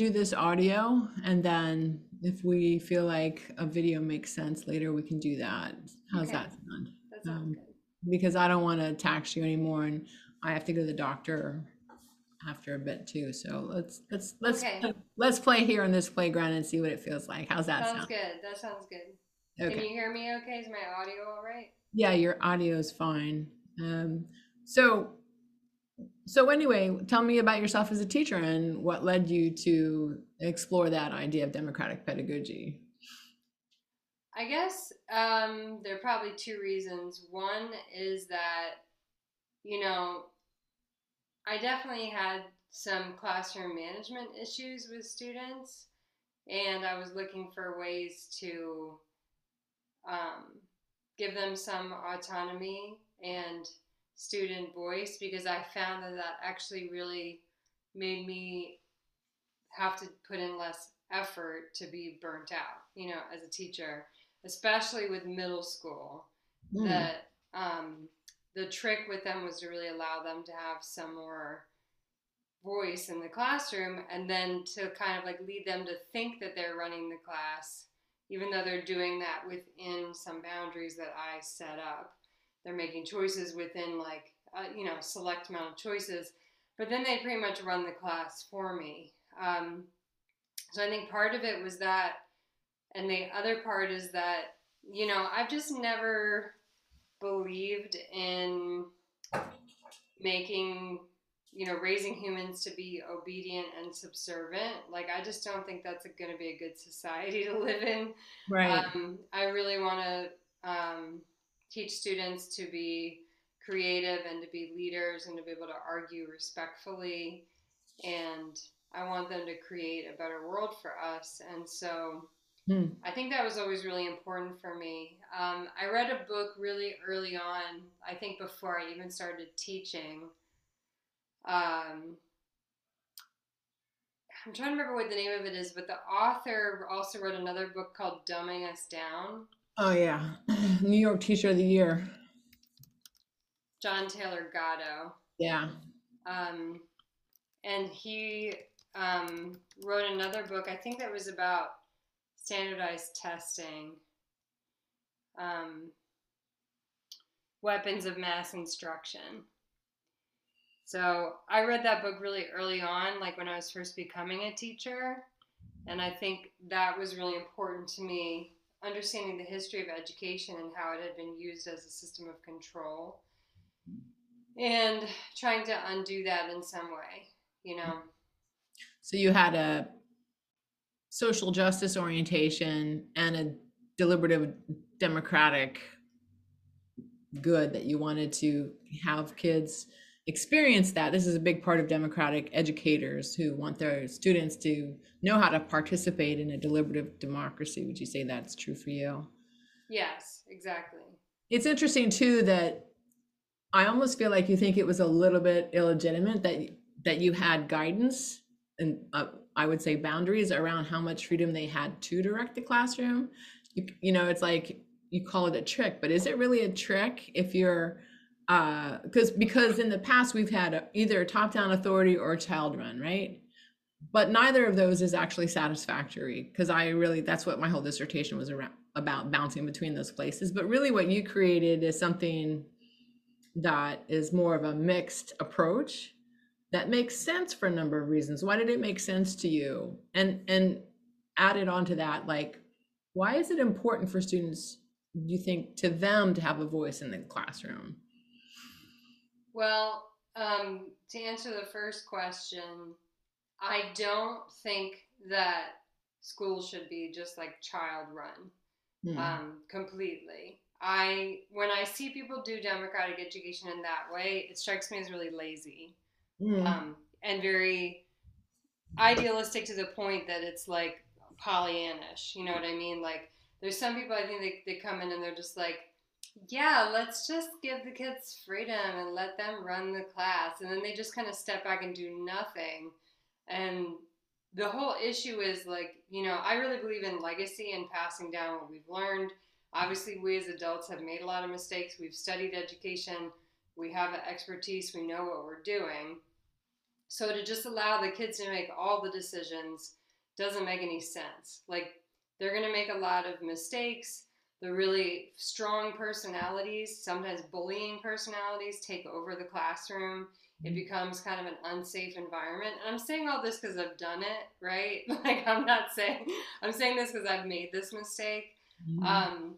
do this audio and then if we feel like a video makes sense later, we can do that. How's Okay. that sound? That sounds Um, good. Because I don't want to tax you anymore and I have to go to the doctor after a bit too. So let's let's let's Okay. let's play here on this playground and see what it feels like. How's that sound? Sounds sound? good. That sounds good. Can Okay. you hear me okay? Is my audio all right? Yeah, your audio is fine. Um, so, so anyway, tell me about yourself as a teacher and what led you to explore that idea of democratic pedagogy. I guess um, there are probably two reasons. One is that, you know, I definitely had some classroom management issues with students, and I was looking for ways to um, give them some autonomy and student voice because I found that that actually really made me have to put in less effort to be burnt out, you know, as a teacher, especially with middle school. Mm. That um, the trick with them was to really allow them to have some more voice in the classroom and then to kind of like lead them to think that they're running the class even though they're doing that within some boundaries that I set up. They're making choices within like uh, you know select amount of choices, but then they pretty much run the class for me. Um, so I think part of it was that, and the other part is that you know I've just never believed in making you know raising humans to be obedient and subservient like i just don't think that's going to be a good society to live in Right. um, I really want to um, teach students to be creative and to be leaders and to be able to argue respectfully. And I want them to create a better world for us. And so Hmm. I think that was always really important for me. Um, I read a book really early on, I think before I even started teaching. Um, I'm trying to remember what the name of it is, but the author also wrote another book called Dumbing Us Down. Oh yeah, New York Teacher of the Year. John Taylor Gatto. Yeah. Um, and he um, wrote another book, I think that was about standardized testing, um, weapons of mass instruction. So I read that book really early on, like when I was first becoming a teacher. And I think that was really important to me, understanding the history of education and how it had been used as a system of control. And trying to undo that in some way, you know. So you had a social justice orientation and a deliberative democratic good that you wanted to have kids experience that. This is a big part of democratic educators who want their students to know how to participate in a deliberative democracy. Would you say that's true for you? Yes, exactly. It's interesting too that I almost feel like you think it was a little bit illegitimate that that you had guidance and uh, I would say boundaries around how much freedom they had to direct the classroom. You, you know, it's like you call it a trick, but is it really a trick if you're uh because because in the past we've had a, either a top-down authority or a child run, right? But neither of those is actually satisfactory because I really that's what my whole dissertation was around about bouncing between those places. But really what you created is something that is more of a mixed approach that makes sense for a number of reasons. Why did it make sense to you? And and added on to that, like, why is it important for students, do you think, to them to have a voice in the classroom? Well, um, to answer the first question, I don't think that schools should be just like child run Hmm. um, completely. I when I see people do democratic education in that way, it strikes me as really lazy Hmm. um, and very idealistic to the point that it's like Pollyannish. You know what I mean? Like there's some people I think they, they come in and they're just like, yeah, let's just give the kids freedom and let them run the class, and then they just kind of step back and do nothing. And the whole issue is like, you know, I really believe in legacy and passing down what we've learned. Obviously, we as adults have made a lot of mistakes. We've studied education, we have expertise, we know what we're doing. So to just allow the kids to make all the decisions doesn't make any sense. Like they're going to make a lot of mistakes. The really strong personalities, sometimes bullying personalities, take over the classroom. It becomes kind of an unsafe environment. And I'm saying all this because I've done it, right? Like I'm not saying I'm saying this because I've made this mistake. Mhm. Um,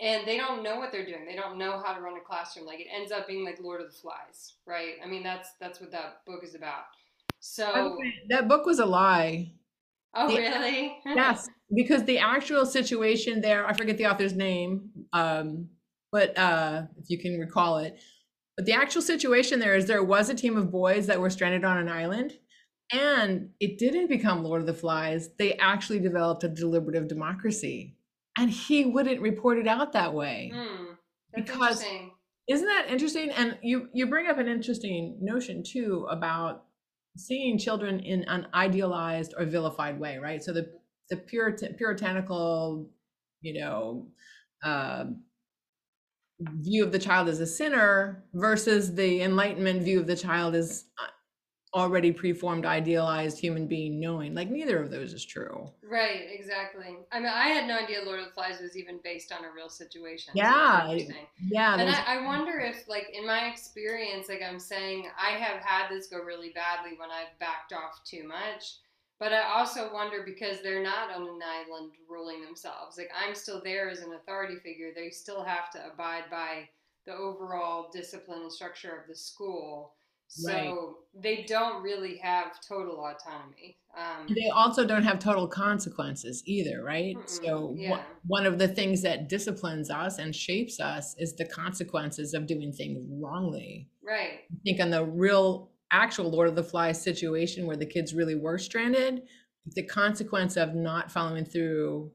and they don't know what they're doing. They don't know how to run a classroom. Like it ends up being like Lord of the Flies, right? I mean, that's that's what that book is about. So, that book was a lie. Oh the- really? Yes, because the actual situation there, I forget the author's name, um, but uh, if you can recall it, but the actual situation there is there was a team of boys that were stranded on an island, and it didn't become Lord of the Flies. They actually developed a deliberative democracy, and he wouldn't report it out that way. That's Because- Isn't that interesting? And you you bring up an interesting notion too about seeing children in an idealized or vilified way, right? So the the Puritan, puritanical, you know, uh, view of the child as a sinner versus the Enlightenment view of the child as uh, already preformed, idealized human being, knowing. Like neither of those is true. Right, exactly. I mean, I had no idea Lord of the Flies was even based on a real situation. Yeah, interesting. Yeah, And I, I wonder if, like, in my experience, like I'm saying, I have had this go really badly when I've backed off too much. But I also wonder because they're not on an island ruling themselves. Like, I'm still there as an authority figure. They still have to abide by the overall discipline and structure of the school. So Right. they don't really have total autonomy. Um, they also don't have total consequences either, right? So yeah. one of the things that disciplines us and shapes us is the consequences of doing things wrongly. right. I think on the real actual Lord of the Flies situation where the kids really were stranded, the consequence of not following through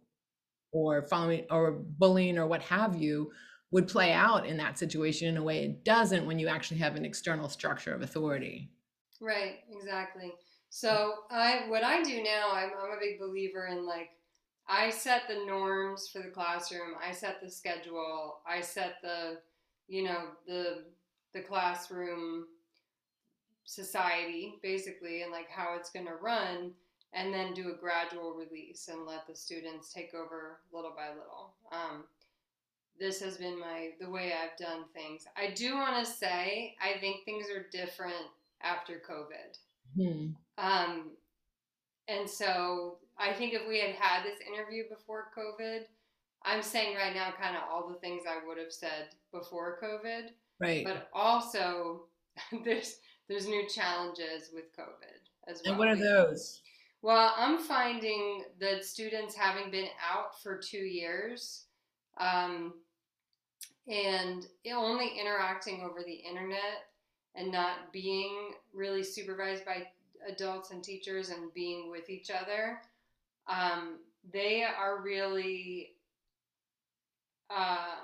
or following or bullying or what have you would play out in that situation in a way it doesn't when you actually have an external structure of authority. Right, exactly. So I what I do now, I'm I'm a big believer in like I set the norms for the classroom, I set the schedule, I set the you know, the the classroom society basically and like how it's going to run and then do a gradual release and let the students take over little by little. Um, this has been my the way I've done things. I do want to say I think things are different after COVID. Hmm. Um, and so I think if we had had this interview before COVID, I'm saying right now kind of all the things I would have said before COVID, Right. but also there's there's new challenges with COVID as well. and what are those? Well, I'm finding that students having been out for two years um, and only interacting over the internet and not being really supervised by adults and teachers and being with each other, um, they are really. Uh,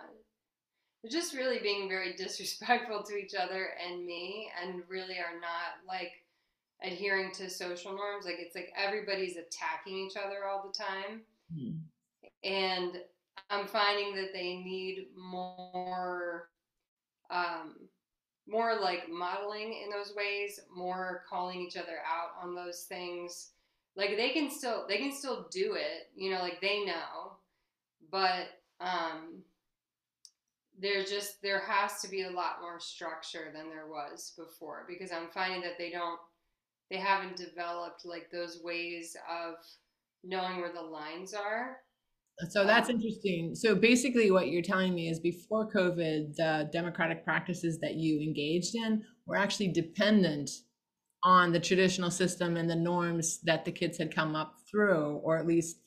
just really being very disrespectful to each other and me, and really are not like adhering to social norms. Like it's like everybody's attacking each other all the time. Hmm. And I'm finding that they need more, um, more like modeling in those ways, more calling each other out on those things. Like they can still they can still do it, you know, like they know, but um, there's just there has to be a lot more structure than there was before because I'm finding that they don't they haven't developed like those ways of knowing where the lines are. So that's interesting. So basically, what you're telling me is before COVID, the democratic practices that you engaged in were actually dependent on the traditional system and the norms that the kids had come up through, or at least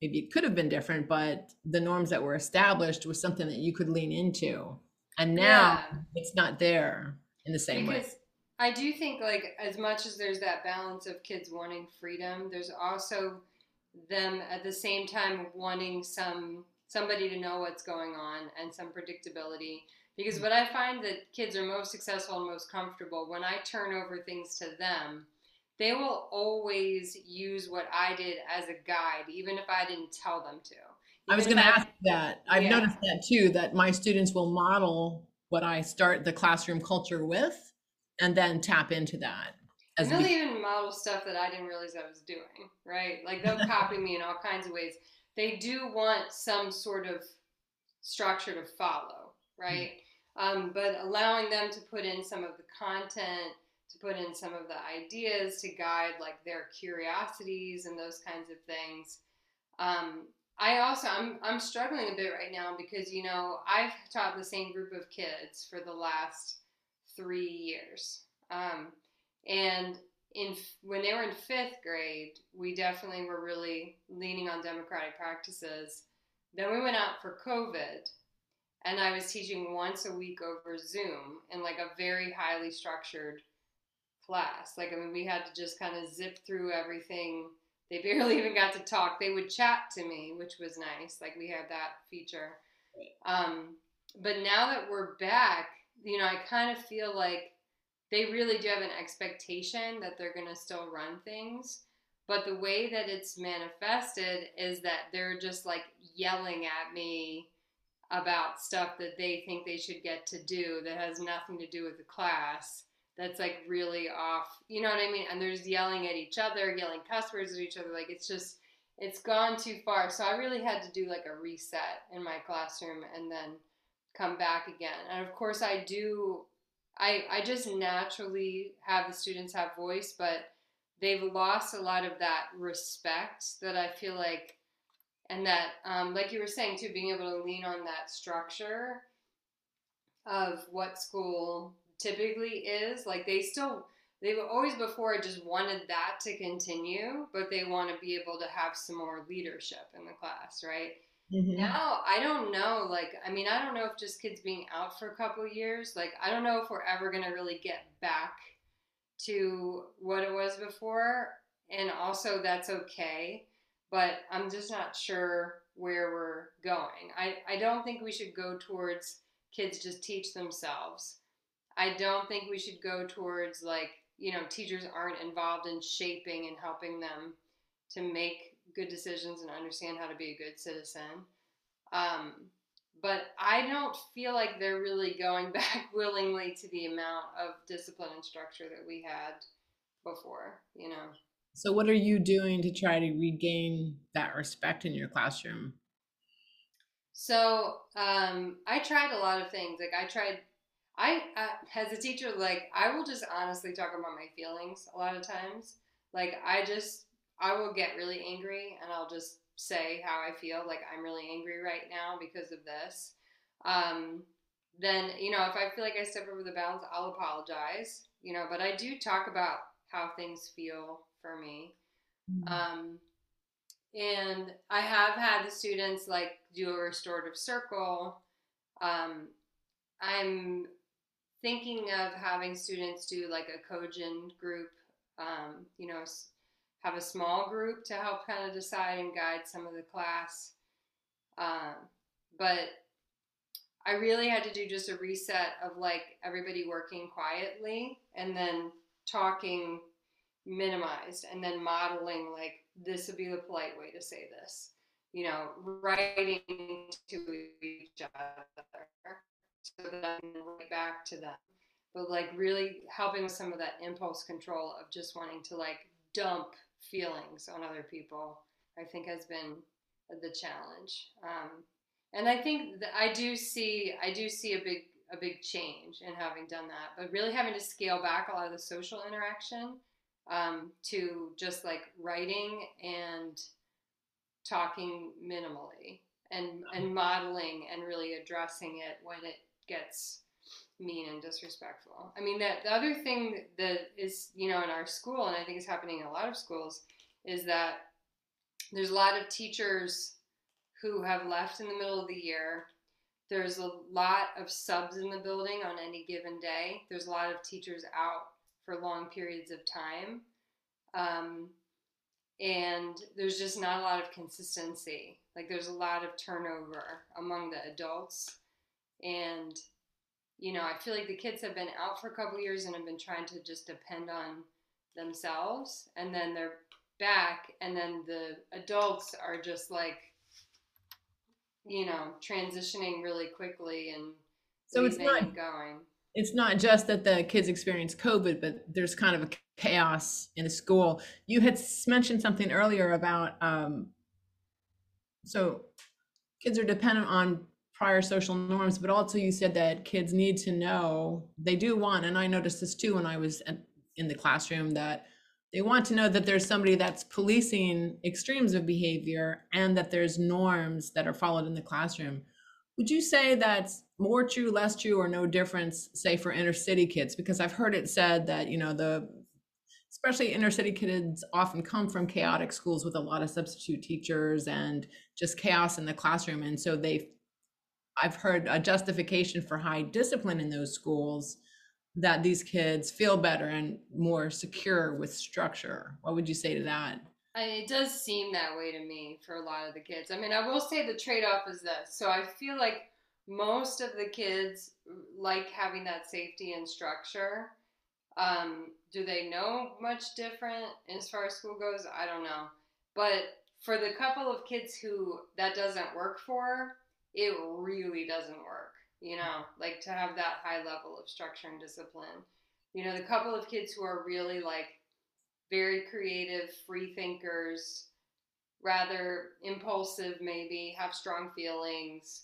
maybe it could have been different, but the norms that were established was something that you could lean into. And now Yeah. it's not there in the same way. I do think like as much as there's that balance of kids wanting freedom, there's also them at the same time wanting some somebody to know what's going on and some predictability. Because what I find that kids are most successful and most comfortable when I turn over things to them, they will always use what I did as a guide, even if I didn't tell them to. I was going to ask that. I've Yeah. noticed that too, that my students will model what I start the classroom culture with and then tap into that. As and they'll be- even model stuff that I didn't realize I was doing, right? Like they'll copy me in all kinds of ways. They do want some sort of structure to follow, right? Um, but allowing them to put in some of the content, to put in some of the ideas, to guide like their curiosities and those kinds of things. Um, I also I'm I'm struggling a bit right now because you know I've taught the same group of kids for the last three years, um, and in when they were in fifth grade, we definitely were really leaning on democratic practices. Then we went out for COVID, and I was teaching once a week over Zoom in like a very highly structured class. Like I mean, we had to just kind of zip through everything they barely even got to talk. They would chat to me, which was nice. Like we had that feature. Um, but now that we're back, you know, I kind of feel like they really do have an expectation that they're going to still run things. But the way that it's manifested is that they're just like yelling at me about stuff that they think they should get to do that has nothing to do with the class that's like really off. You know what I mean? And they're just yelling at each other, yelling cuss words at each other. Like it's just, it's gone too far. So I really had to do like a reset in my classroom and then come back again. And of course, I do. I I just naturally have the students have voice, but they've lost a lot of that respect that I feel like, and that um, like you were saying too, being able to lean on that structure of what school typically is. Like they still, they've always before just wanted that to continue, but they want to be able to have some more leadership in the class, right? Mhm. Now, I don't know. Like, I mean, I don't know if just kids being out for a couple years, like, I don't know if we're ever going to really get back to what it was before. And also, that's okay. But I'm just not sure where we're going. I, I don't think we should go towards kids just teach themselves. I don't think we should go towards, like, you know, teachers aren't involved in shaping and helping them to make good decisions and understand how to be a good citizen. Um, but I don't feel like they're really going back willingly to the amount of discipline and structure that we had before, you know. So, what are you doing to try to regain that respect in your classroom? So um, I tried a lot of things. Like I tried, I uh, as a teacher, like I will just honestly talk about my feelings a lot of times. Like I just, I will get really angry and I'll just say how I feel. Like I'm really angry right now because of this. Um, then you know if I feel like I step over the bounds, I'll apologize. You know, but I do talk about how things feel for me. Um, and I have had the students like do a restorative circle. Um, I'm thinking of having students do like a cogen group, um, you know, have a small group to help kind of decide and guide some of the class. Um, but I really had to do just a reset of like everybody working quietly and then talking minimized and then modeling like this would be the polite way to say this you know writing to each other so that i can back to them but like really helping with some of that impulse control of just wanting to like dump feelings on other people i think has been the challenge. Um, and i think i do see i do see a big a big change in having done that but really having to scale back a lot of the social interaction um, to just like writing and talking minimally and and modeling and really addressing it when it gets mean and disrespectful. I mean that the other thing that is you know in our school and I think is happening in a lot of schools is that there's a lot of teachers who have left in the middle of the year. There's a lot of subs in the building on any given day. There's a lot of teachers out for long periods of time. Um, and there's just not a lot of consistency. Like there's a lot of turnover among the adults. And, you know, I feel like the kids have been out for a couple years and have been trying to just depend on themselves. And then they're back, and then the adults are just like, you know, transitioning really quickly and So it's not going. it's not just that the kids experience COVID, but there's kind of a chaos in the school. You had mentioned something earlier about um, so kids are dependent on prior social norms, but also you said that kids need to know they do want, and I noticed this too when I was in the classroom that they want to know that there's somebody that's policing extremes of behavior and that there's norms that are followed in the classroom. Would you say that's more true, less true, or no difference, say for inner city kids? Because I've heard it said that, you know, the especially inner city kids often come from chaotic schools with a lot of substitute teachers and just chaos in the classroom. And so they I've heard a justification for high discipline in those schools that these kids feel better and more secure with structure. What would you say to that? it does seem that way to me for a lot of the kids. I mean, I will say the trade off is this. So I feel like most of the kids like having that safety and structure. Um, do they know much different as far as school goes? I don't know. But for the couple of kids who that doesn't work for, it really doesn't work you know, like to have that high level of structure and discipline. You know, the couple of kids who are really like very creative, free thinkers, rather impulsive, maybe, have strong feelings,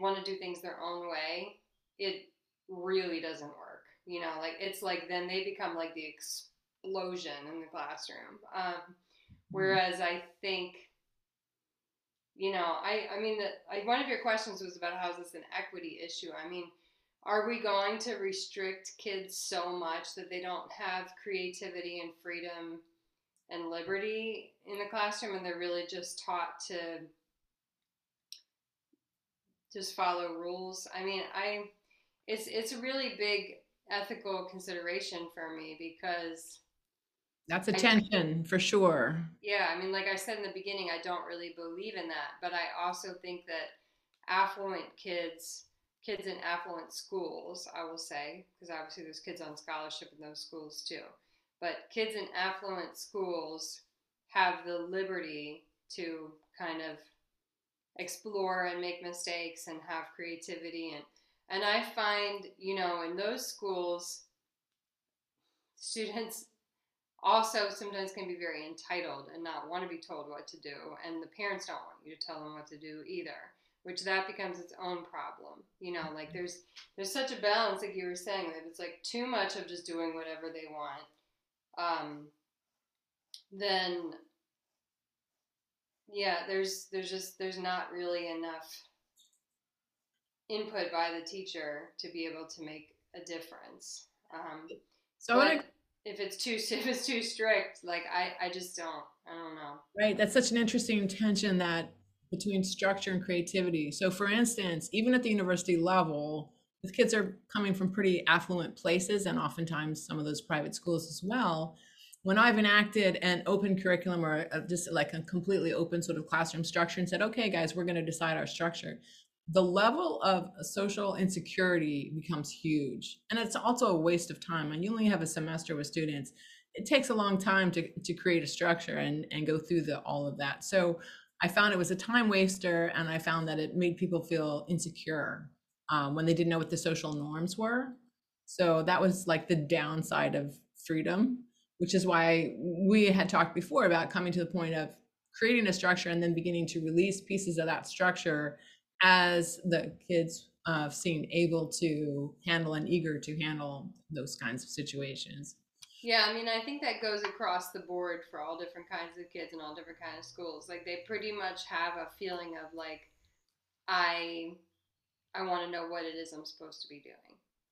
want to do things their own way, it really doesn't work. You know, like it's like then they become like the explosion in the classroom. Um, mm-hmm. whereas I think you know, I, I mean, the, I, one of your questions was about how is this an equity issue? I mean, are we going to restrict kids so much that they don't have creativity and freedom and liberty in the classroom and they're really just taught to just follow rules? I mean, I, it's, it's a really big ethical consideration for me because that's a tension for sure. Yeah, I mean, like I said in the beginning, I don't really believe in that, but I also think that affluent kids, kids in affluent schools, I will say, because obviously there's kids on scholarship in those schools too, but kids in affluent schools have the liberty to kind of explore and make mistakes and have creativity and and I find, you know, in those schools students also sometimes can be very entitled and not want to be told what to do and the parents don't want you to tell them what to do either which that becomes its own problem you know like there's there's such a balance like you were saying that it's like too much of just doing whatever they want um then yeah there's there's just there's not really enough input by the teacher to be able to make a difference um so but, if it's too if it's too strict like i i just don't i don't know. Right that's such an interesting tension that between structure and creativity. So for instance even at the university level the kids are coming from pretty affluent places and oftentimes some of those private schools as well. When i've enacted an open curriculum or a, just like a completely open sort of classroom structure and said okay guys we're going to decide our structure the level of social insecurity becomes huge. And it's also a waste of time. And you only have a semester with students. It takes a long time to, to create a structure and, and go through the, all of that. So I found it was a time waster and I found that it made people feel insecure um, when they didn't know what the social norms were. So that was like the downside of freedom, which is why we had talked before about coming to the point of creating a structure and then beginning to release pieces of that structure as the kids uh, seem able to handle and eager to handle those kinds of situations. Yeah, I mean, I think that goes across the board for all different kinds of kids and all different kinds of schools. Like they pretty much have a feeling of like, I, I want to know what it is I'm supposed to be doing.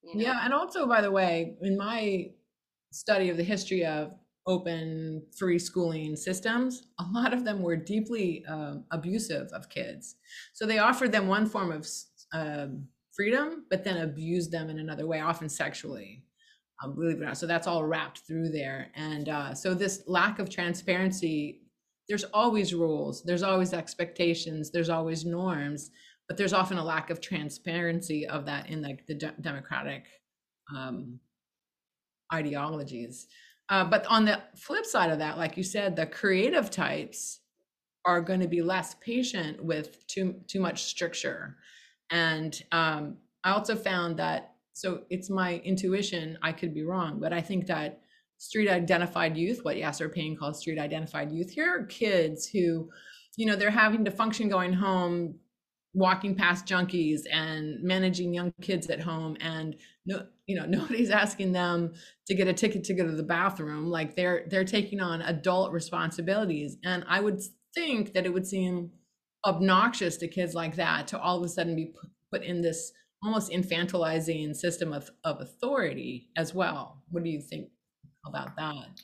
You know? Yeah, and also, by the way, in my study of the history of open free schooling systems, a lot of them were deeply um, abusive of kids. So they offered them one form of um, freedom, but then abused them in another way, often sexually. Um, believe it or not. So that's all wrapped through there. And uh, so this lack of transparency, there's always rules, there's always expectations, there's always norms, but there's often a lack of transparency of that in like the de- democratic um, ideologies. Uh, but on the flip side of that, like you said, the creative types are going to be less patient with too too much stricture. And um, I also found that so it's my intuition. I could be wrong, but I think that street identified youth, what Yasser Payne calls street identified youth, here are kids who, you know, they're having to function going home, walking past junkies and managing young kids at home and no you know nobody's asking them to get a ticket to go to the bathroom like they're they're taking on adult responsibilities and i would think that it would seem obnoxious to kids like that to all of a sudden be put in this almost infantilizing system of, of authority as well. What do you think about that?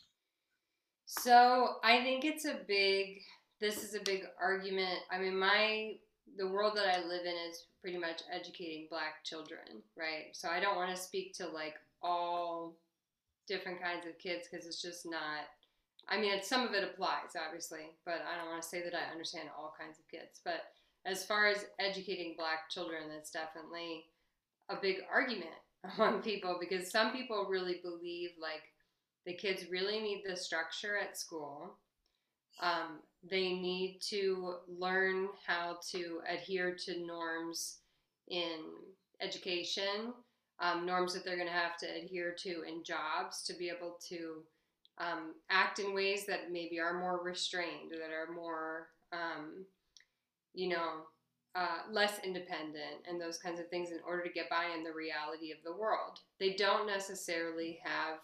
So I think it's a big, this is a big argument. I mean, my, the world that I live in is pretty much educating black children, right? So I don't want to speak to like all different kinds of kids because it's just not I mean, some of it applies, obviously, but I don't want to say that I understand all kinds of kids. But as far as educating black children, that's definitely a big argument among people because some people really believe like the kids really need the structure at school. Um, they need to learn how to adhere to norms in education, um, norms that they're going to have to adhere to in jobs to be able to um, act in ways that maybe are more restrained that are more, um, you know, uh, less independent and those kinds of things in order to get by in the reality of the world. They don't necessarily have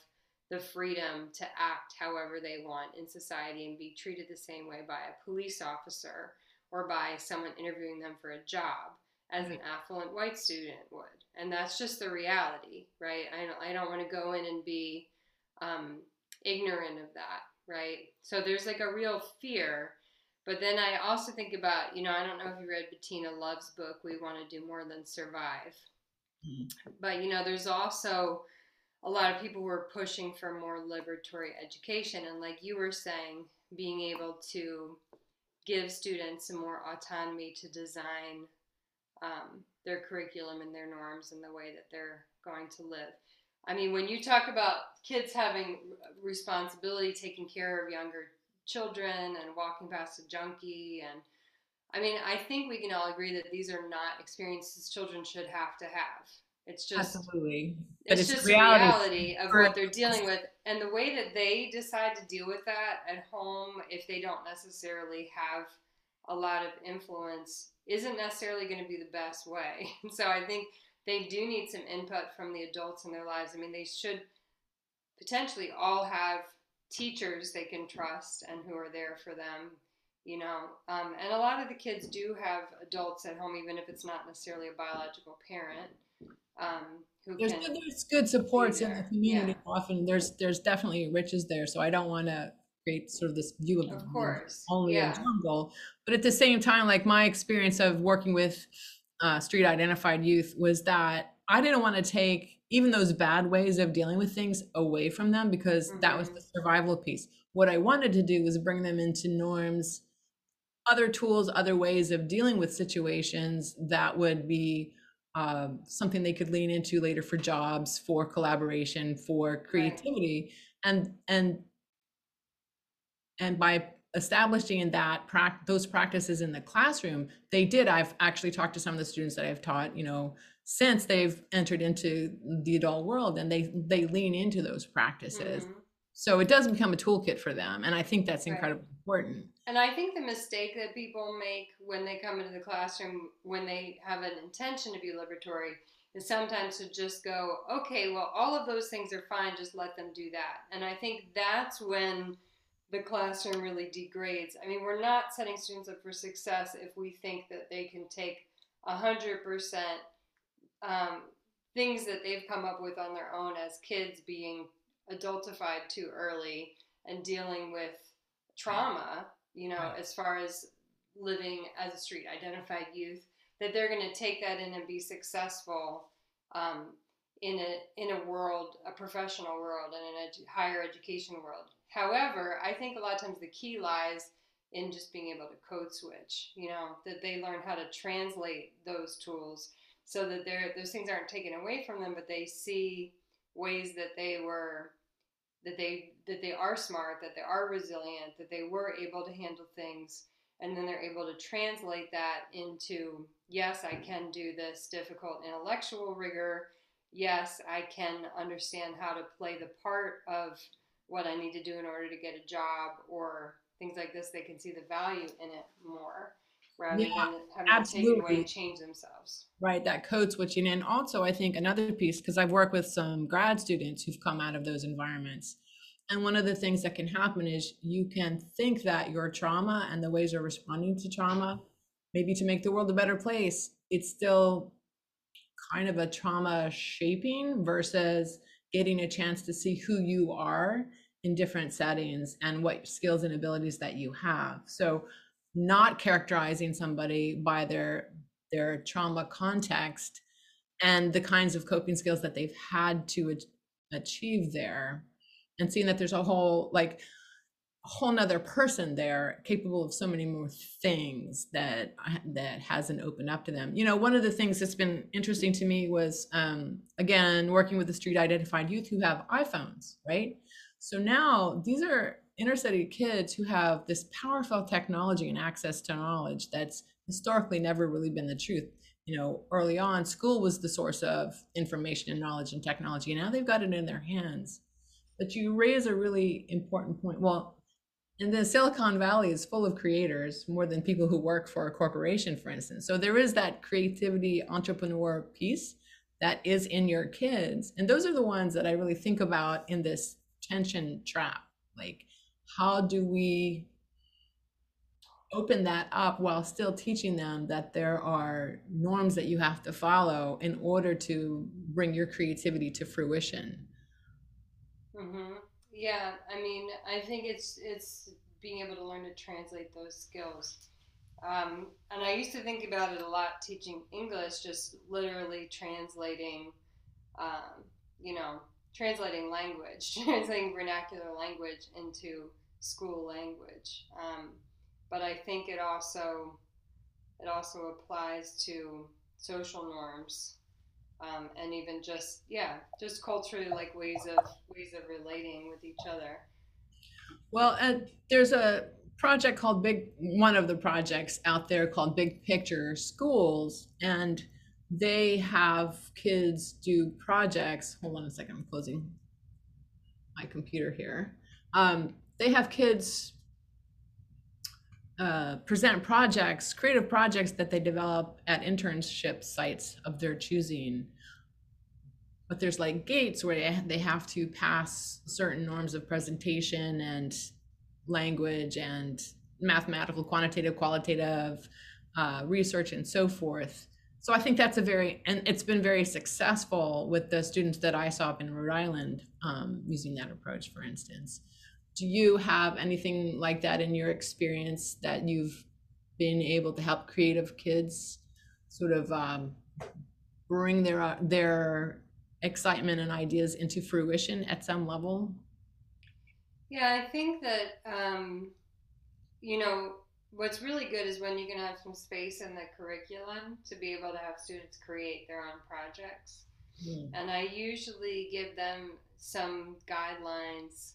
the freedom to act however they want in society and be treated the same way by a police officer or by someone interviewing them for a job as an affluent white student would. And that's just the reality, right? I don't, I don't want to go in and be um, ignorant of that, right? So there's like a real fear. But then I also think about, you know, I don't know if you read Bettina Love's book, We Want to Do More Than Survive. Mm-hmm. But, you know, there's also a lot of people were pushing for more liberatory education. And like you were saying, being able to give students more autonomy to design um, their curriculum and their norms and the way that they're going to live. I mean, when you talk about kids having responsibility, taking care of younger children and walking past a junkie and I mean, I think we can all agree that these are not experiences children should have to have. It's just absolutely, but it's, it's just reality. reality of what they're dealing with, and the way that they decide to deal with that at home, if they don't necessarily have a lot of influence, isn't necessarily going to be the best way. so I think they do need some input from the adults in their lives. I mean, they should potentially all have teachers they can trust and who are there for them, you know. Um, and a lot of the kids do have adults at home, even if it's not necessarily a biological parent. Um, who there's, can good, there's good supports in the community. Yeah. Often there's there's definitely riches there. So I don't want to create sort of this view of, of course only yeah. a jungle. But at the same time, like my experience of working with uh, street identified youth was that I didn't want to take even those bad ways of dealing with things away from them because mm-hmm. that was the mm-hmm. survival piece. What I wanted to do was bring them into norms, other tools, other ways of dealing with situations that would be um, something they could lean into later for jobs, for collaboration, for creativity, right. and and and by establishing that those practices in the classroom they did i've actually talked to some of the students that i've taught you know since they've entered into the adult world and they they lean into those practices mm-hmm. so it does become a toolkit for them and i think that's incredibly right. Important and i think the mistake that people make when they come into the classroom when they have an intention to be liberatory is sometimes to just go okay well all of those things are fine just let them do that and i think that's when the classroom really degrades. I mean, we're not setting students up for success if we think that they can take 100% um, things that they've come up with on their own as kids being adultified too early and dealing with trauma, you know, right. as far as living as a street identified youth, that they're going to take that in and be successful um, in a in a world, a professional world, and an edu- higher education world. However, I think a lot of times the key lies in just being able to code switch, you know, that they learn how to translate those tools so that those things aren't taken away from them, but they see ways that they were that they that they are smart, that they are resilient, that they were able to handle things, and then they're able to translate that into yes, I can do this difficult intellectual rigor. Yes, I can understand how to play the part of what I need to do in order to get a job or things like this, they can see the value in it more rather Yeah, than having to take away absolutely. and change themselves. Right, that code switching. And also, I think another piece, because I've worked with some grad students who've come out of those environments. And one of the things that can happen is you can think that your trauma and the ways you're responding to trauma, maybe to make the world a better place, it's still kind of a trauma shaping versus getting a chance to see who you are in different settings and what skills and abilities that you have. So not characterizing somebody by their their trauma context and the kinds of coping skills that they've had to ach- achieve there and seeing that there's a whole like a whole nother person there capable of so many more things that that hasn't opened up to them. You know one of the things that's been interesting to me was um, again working with the street identified youth who have iphones right? So now these are inner city kids who have this powerful technology and access to knowledge that's historically never really been the truth. You know early on school was the source of information and knowledge and technology. And now they've got it in their hands. But you raise a really important point. Well and the silicon valley is full of creators more than people who work for a corporation for instance. So there is that creativity entrepreneur piece that is in your kids. And those are the ones that i really think about in this tension trap. Like how do we open that up while still teaching them that there are norms that you have to follow in order to bring your creativity to fruition hmm Yeah, I mean, I think it's it's being able to learn to translate those skills. Um, and I used to think about it a lot teaching English, just literally translating, um, you know, translating language, translating vernacular language into school language. Um, but I think it also it also applies to social norms um, and even just yeah just culturally like ways of ways of relating with each other Well, and there's a project called Big, one of the projects out there called Big Picture Schools, and they have kids do projects. Hold on a second, I'm closing my computer here. Um, they have kids uh, present projects, creative projects that they develop at internship sites of their choosing. But there's like gates where they, have to pass certain norms of presentation and language and mathematical, quantitative, qualitative uh, research, and so forth. So I think that's a very, and it's been very successful with the students that I saw up in Rhode Island um, using that approach, for instance. Do you have anything like that in your experience that you've been able to help creative kids sort of um, bring their uh, their excitement and ideas into fruition at some level? yeah i think that um, you know what's really good is when you can have some space in the curriculum to be able to have students create their own projects Hmm. and i usually give them some guidelines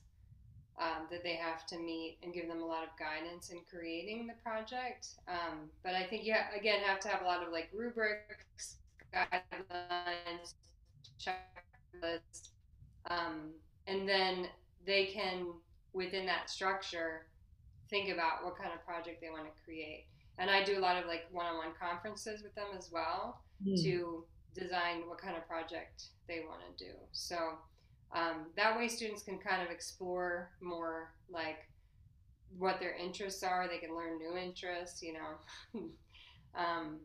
um, that they have to meet and give them a lot of guidance in creating the project. Um, but I think you ha- again have to have a lot of like rubrics, guidelines, checklists, um, and then they can within that structure think about what kind of project they want to create. And I do a lot of like one-on-one conferences with them as well Hmm. to design what kind of project they want to do. So um, that way, students can kind of explore more like what their interests are. They can learn new interests, you know. um,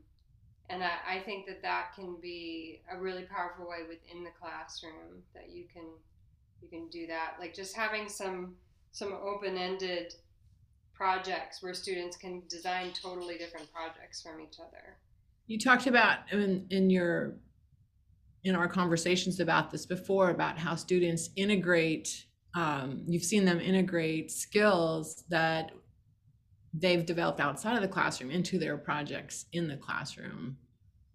and I, I think that that can be a really powerful way within the classroom that you can you can do that. Like just having some some open-ended projects where students can design totally different projects from each other. You talked about in, in your in our conversations about this before about how students integrate. Um, you've seen them integrate skills that they've developed outside of the classroom into their projects in the classroom.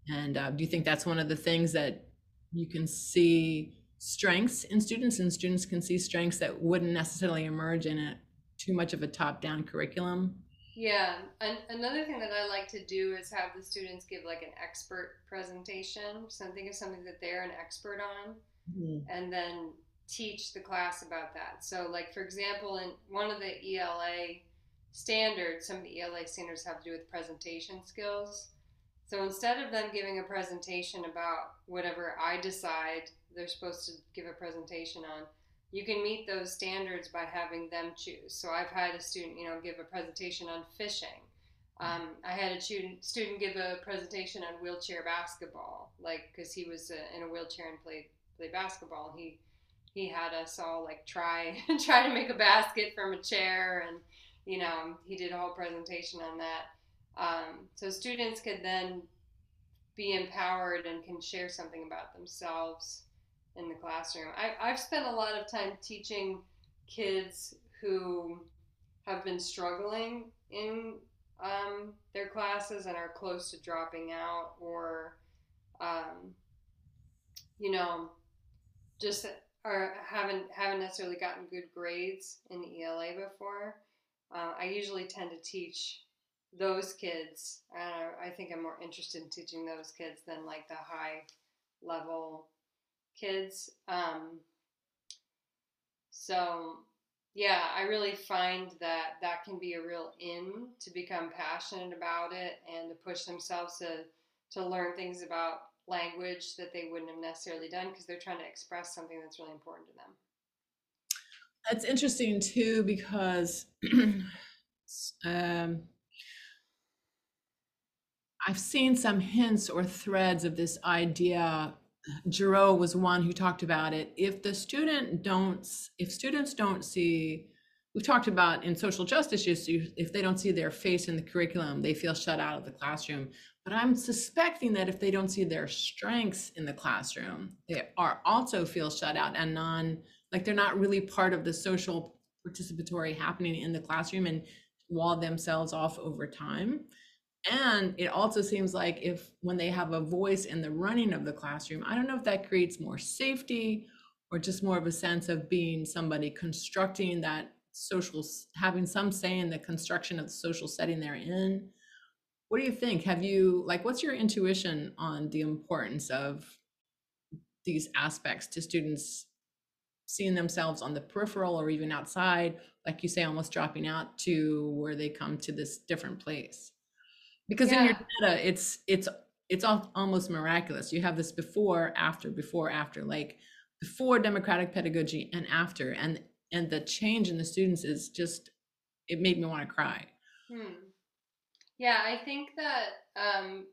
And uh, do you think that's one of the things that you can see strengths in students, and students can see strengths that wouldn't necessarily emerge in a too much of a top-down curriculum? Yeah, and another thing that I like to do is have the students give like an expert presentation. So think of something that they're an expert on, Mhm. and then teach the class about that. So, like for example, in one of the ELA standards, some of the ELA standards have to do with presentation skills. So instead of them giving a presentation about whatever I decide they're supposed to give a presentation on, you can meet those standards by having them choose. So I've had a student, you know, give a presentation on fishing. Um, I had a student give a presentation on wheelchair basketball, like because he was uh, in a wheelchair and played played basketball. He he had us all like try try to make a basket from a chair, and you know he did a whole presentation on that. Um, so students could then be empowered and can share something about themselves in the classroom. I, I've spent a lot of time teaching kids who have been struggling in um, their classes and are close to dropping out or, um, you know, just are haven't haven't necessarily gotten good grades in ELA before. Uh, I usually tend to teach those kids. Uh, I think I'm more interested in teaching those kids than like the high level kids. Um, so, yeah, I really find that that can be a real in to become passionate about it and to push themselves to to learn things about language that they wouldn't have necessarily done because they're trying to express something that's really important to them. That's interesting too because um, I've seen some hints or threads of this idea. Giroux was one who talked about it. If the student don't, if students don't see, we've talked about in social justice issues, if they don't see their face in the curriculum, they feel shut out of the classroom. But I'm suspecting that if they don't see their strengths in the classroom, they are also feel shut out and non, like they're not really part of the social participatory happening in the classroom and wall themselves off over time. And it also seems like if when they have a voice in the running of the classroom, I don't know if that creates more safety or just more of a sense of being somebody constructing that social, having some say in the construction of the social setting they're in. What do you think? Have you, like, what's your intuition on the importance of these aspects to students seeing themselves on the peripheral or even outside, like you say, almost dropping out to where they come to this different place? Because in your data it's it's it's almost miraculous you have this before after before after like before democratic pedagogy and after and and the change in the students is just it made me want to cry Hmm. Yeah, I think that um,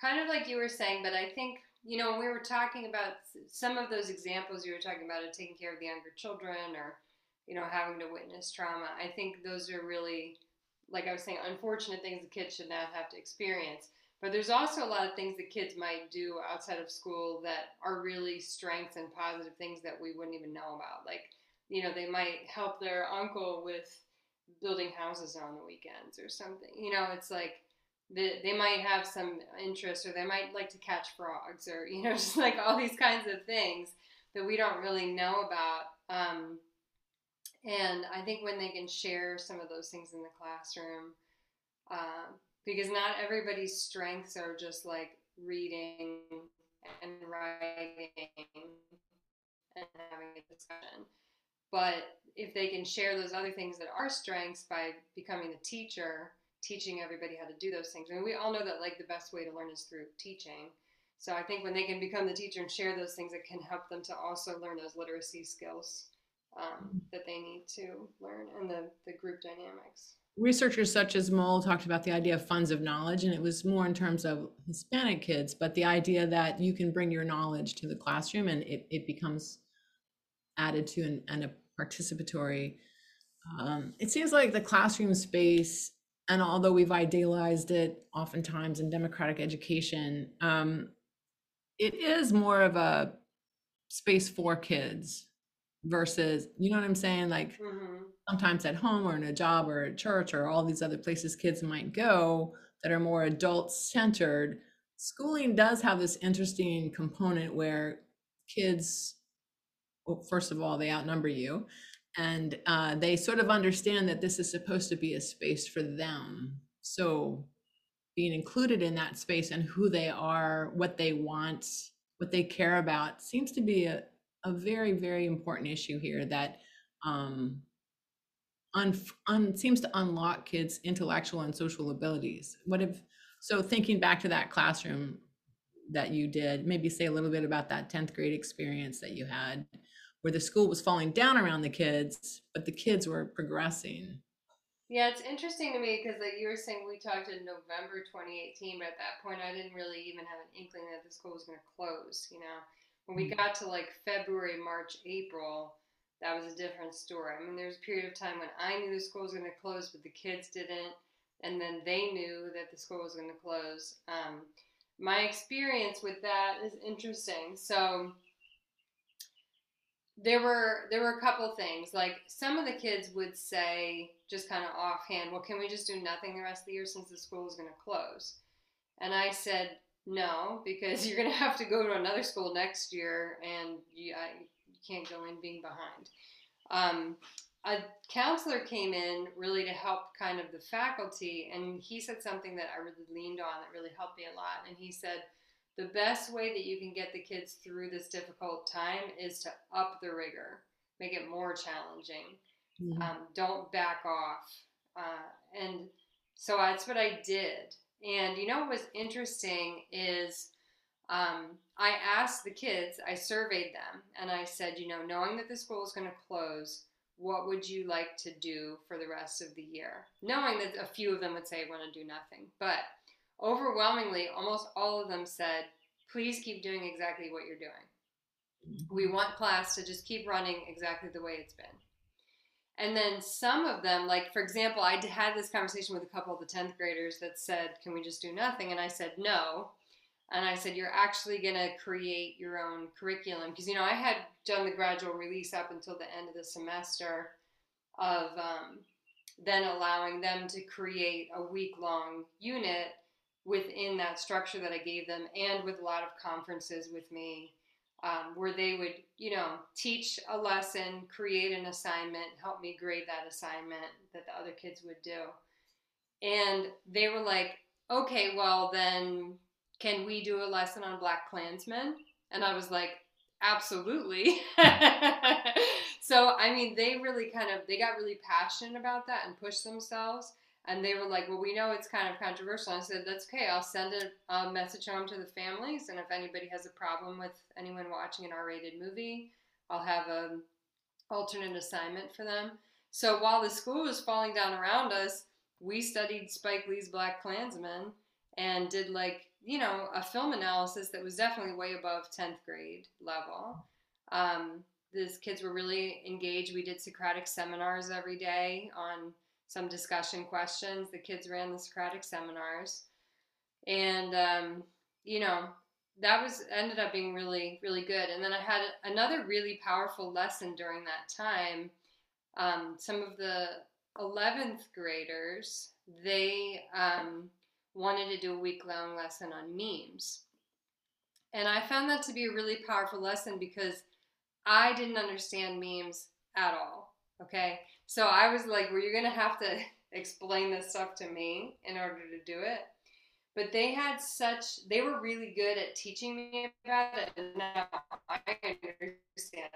kind of like you were saying, but I think you know we were talking about some of those examples you were talking about of taking care of the younger children or you know having to witness trauma. I think those are really like I was saying, unfortunate things the kids should not have to experience. But there's also a lot of things that kids might do outside of school that are really strengths and positive things that we wouldn't even know about. Like, you know, they might help their uncle with building houses on the weekends or something. You know, it's like they, they might have some interest or they might like to catch frogs or, you know, just like all these kinds of things that we don't really know about. Um, and I think when they can share some of those things in the classroom, uh, because not everybody's strengths are just like reading and writing and having a discussion. But if they can share those other things that are strengths by becoming the teacher, teaching everybody how to do those things. I mean, we all know that like the best way to learn is through teaching. So I think when they can become the teacher and share those things, it can help them to also learn those literacy skills um, that they need to learn and the, the group dynamics. Researchers such as Moll talked about the idea of funds of knowledge, and it was more in terms of Hispanic kids, but the idea that you can bring your knowledge to the classroom and it, it becomes added to and, a participatory. Um, it seems like the classroom space, and although we've idealized it oftentimes in democratic education, um, it is more of a space for kids versus you know what i'm saying like mm-hmm. sometimes at home or in a job or a church or all these other places kids might go that are more adult centered schooling does have this interesting component where kids well, first of all they outnumber you and uh, they sort of understand that this is supposed to be a space for them. So being included in that space and who they are, what they want, what they care about seems to be a, a very, very important issue here that um, un, un, seems to unlock kids' intellectual and social abilities. What if, so thinking back to that classroom that you did, maybe say a little bit about that 10th grade experience that you had where the school was falling down around the kids, but the kids were progressing. Yeah, it's interesting to me because like you were saying, we talked in November 2018, but at that point, I didn't really even have an inkling that the school was going to close. You know, when we got to like February, March, April, that was a different story. I mean, there was a period of time when I knew the school was going to close, but the kids didn't, and then they knew that the school was going to close. Um, my experience with that is interesting. So there were there were a couple things like some of the kids would say just kind of offhand well can we just do nothing the rest of the year since the school is going to close and i said no because you're going to have to go to another school next year and you, I, you can't go in being behind um, a counselor came in really to help kind of the faculty and he said something that i really leaned on that really helped me a lot and he said the best way that you can get the kids through this difficult time is to up the rigor, make it more challenging. Mm-hmm. Um, don't back off. Uh, and so that's what I did. And you know what was interesting is um, I asked the kids, I surveyed them, and I said, you know, knowing that the school is going to close, what would you like to do for the rest of the year? Knowing that a few of them would say, I want to do nothing. But overwhelmingly, almost all of them said, please keep doing exactly what you're doing. We want class to just keep running exactly the way it's been. And then some of them, like for example, I had this conversation with a couple of the 10th graders that said, Can we just do nothing? And I said, No. And I said, You're actually going to create your own curriculum. Because, you know, I had done the gradual release up until the end of the semester of um, then allowing them to create a week long unit within that structure that I gave them and with a lot of conferences with me um, where they would, you know, teach a lesson, create an assignment, help me grade that assignment that the other kids would do. And they were like, okay, well, then can we do a lesson on Black Klansman? And I was like, absolutely. so, I mean, they really kind of, they got really passionate about that and pushed themselves and they were like, "Well, we know it's kind of controversial." I said, "That's okay. I'll send a, a, message home to the families, and if anybody has a problem with anyone watching an R-rated movie, I'll have a alternate assignment for them." So while the school was falling down around us, we studied Spike Lee's Black Klansman and did like you know a film analysis that was definitely way above 10th grade level. Um, these kids were really engaged. We did Socratic seminars every day on some discussion questions. The kids ran the Socratic seminars, and um, you know that was ended up being really really good. And then I had another really powerful lesson during that time. Um, some of the 11th graders they um, wanted to do a week long lesson on memes. And I found that to be a really powerful lesson because I didn't understand memes at all. Okay. So I was like, were you're going to have to explain this stuff to me in order to do it. But they had such, they were really good at teaching me about it. And now I understand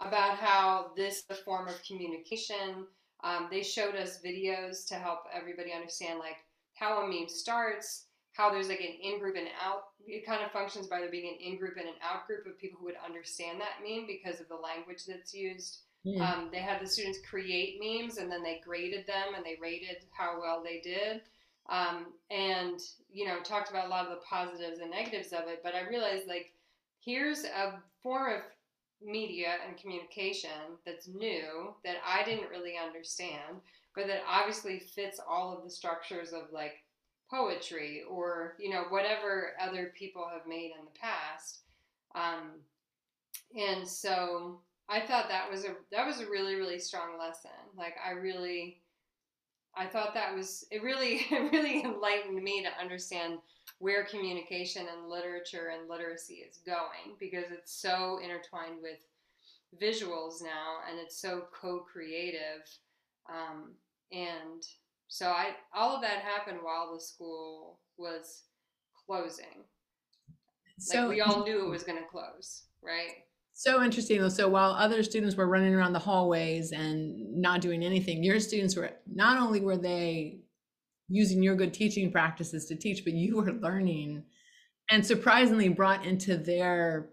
about how this is a form of communication. Um, they showed us videos to help everybody understand like how a meme starts, how there's like an in group and out. It kind of functions by there being an in group and an out group of people who would understand that meme because of the language that's used. Mm. Um, they had the students create memes and then they graded them and they rated how well they did. Um, and, you know, talked about a lot of the positives and negatives of it. But I realized, like, here's a form of media and communication that's new that I didn't really understand, but that obviously fits all of the structures of like poetry or, you know, whatever other people have made in the past. Um, and so I thought that was a that was a really really strong lesson. Like I really I thought that was it really it really enlightened me to understand where communication and literature and literacy is going because it's so intertwined with visuals now and it's so co-creative um, and so i all of that happened while the school was closing So like we all knew it was going to close right So interesting. So while other students were running around the hallways and not doing anything, your students were not only were they using your good teaching practices to teach, but you were learning and surprisingly brought into their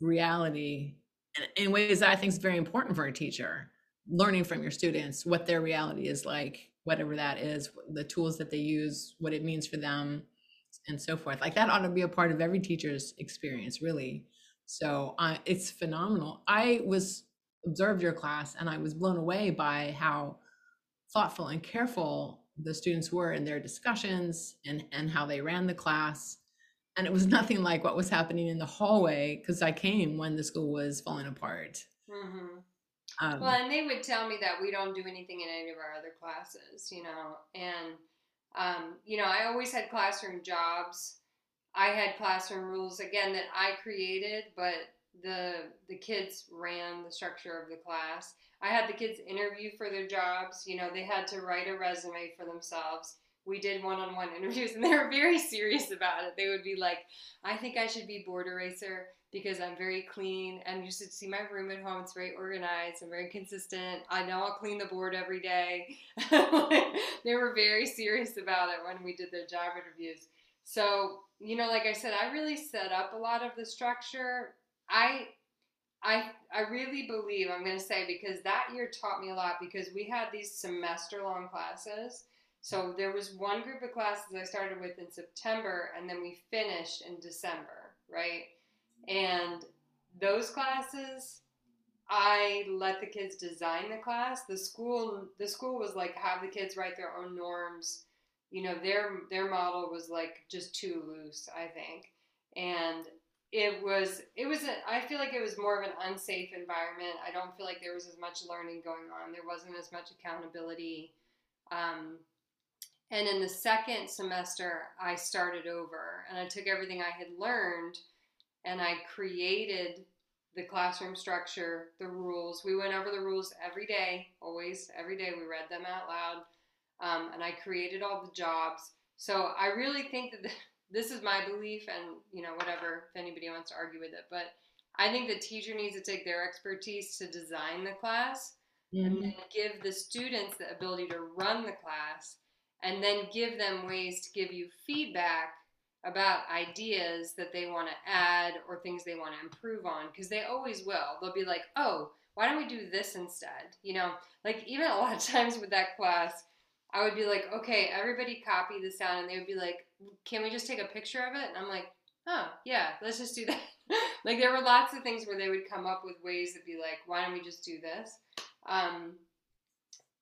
reality in, in ways that I think is very important for a teacher. Learning from your students what their reality is like, whatever that is, the tools that they use, what it means for them, and so forth. Like that ought to be a part of every teacher's experience, really. So uh, it's phenomenal. I was observed your class and I was blown away by how thoughtful and careful the students were in their discussions and, and how they ran the class. And it was nothing like what was happening in the hallway because I came when the school was falling apart. hmm Um, Well, and they would tell me that we don't do anything in any of our other classes, you know. And, um, you know, I always had classroom jobs. I had classroom rules again that I created, but the the kids ran the structure of the class. I had the kids interview for their jobs. You know, they had to write a resume for themselves. We did one-on-one interviews, and they were very serious about it. They would be like, "I think I should be board eraser." because I'm very clean and you should see my room at home. It's very organized and very consistent. I know I'll clean the board every day. they were very serious about it when we did their job interviews. So, you know, like I said, I really set up a lot of the structure. I I I really believe I'm going to say because that year taught me a lot because we had these semester long classes. So there was one group of classes I started with in September and then we finished in December, right? And those classes, I let the kids design the class. The school, the school was like have the kids write their own norms. You know, their their model was like just too loose, I think, and it was it was a, I feel like it was more of an unsafe environment. I don't feel like there was as much learning going on. There wasn't as much accountability. Um, and in the second semester, I started over and I took everything I had learned and I created the classroom structure, the rules. We went over the rules every day, always, every day. We read them out loud. Um, and I created all the jobs. So I really think that this is my belief, and you know, whatever, if anybody wants to argue with it. But I think the teacher needs to take their expertise to design the class mhm. and then give the students the ability to run the class and then give them ways to give you feedback about ideas that they want to add or things they want to improve on because they always will. They'll be like, "Oh, why don't we do this instead?" You know, like even a lot of times with that class, I would be like, "Okay, everybody copy the sound," and they would be like, "Can we just take a picture of it?" And I'm like, "Oh, yeah, let's just do that." like there were lots of things where they would come up with ways to be like, "Why don't we just do this?" Um,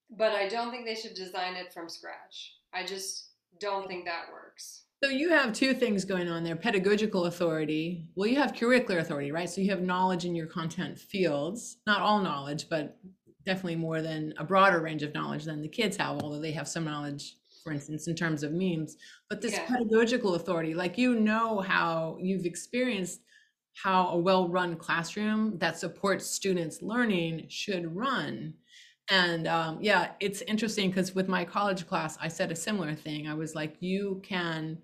but I don't think they should design it from scratch. I just don't think that works. So you have two things going on there pedagogical authority. Well, you have curricular authority, right? So you have knowledge in your content fields, not all knowledge, but definitely more than a broader range of knowledge than the kids have, although they have some knowledge, for instance, in terms of memes. But this Yeah. pedagogical authority, like you know how you've experienced how a well run classroom that supports students' learning should run. And um, yeah, it's interesting because with my college class, I said a similar thing. I was like, you can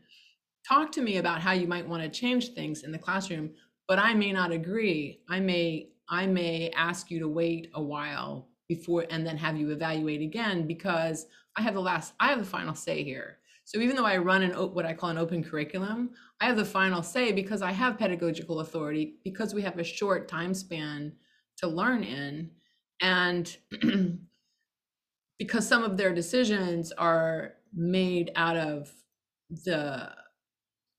talk to me about how you might want to change things in the classroom but i may not agree i may i may ask you to wait a while before and then have you evaluate again because i have the last i have the final say here so even though i run an what i call an open curriculum i have the final say because i have pedagogical authority because we have a short time span to learn in and because some of their decisions are made out of the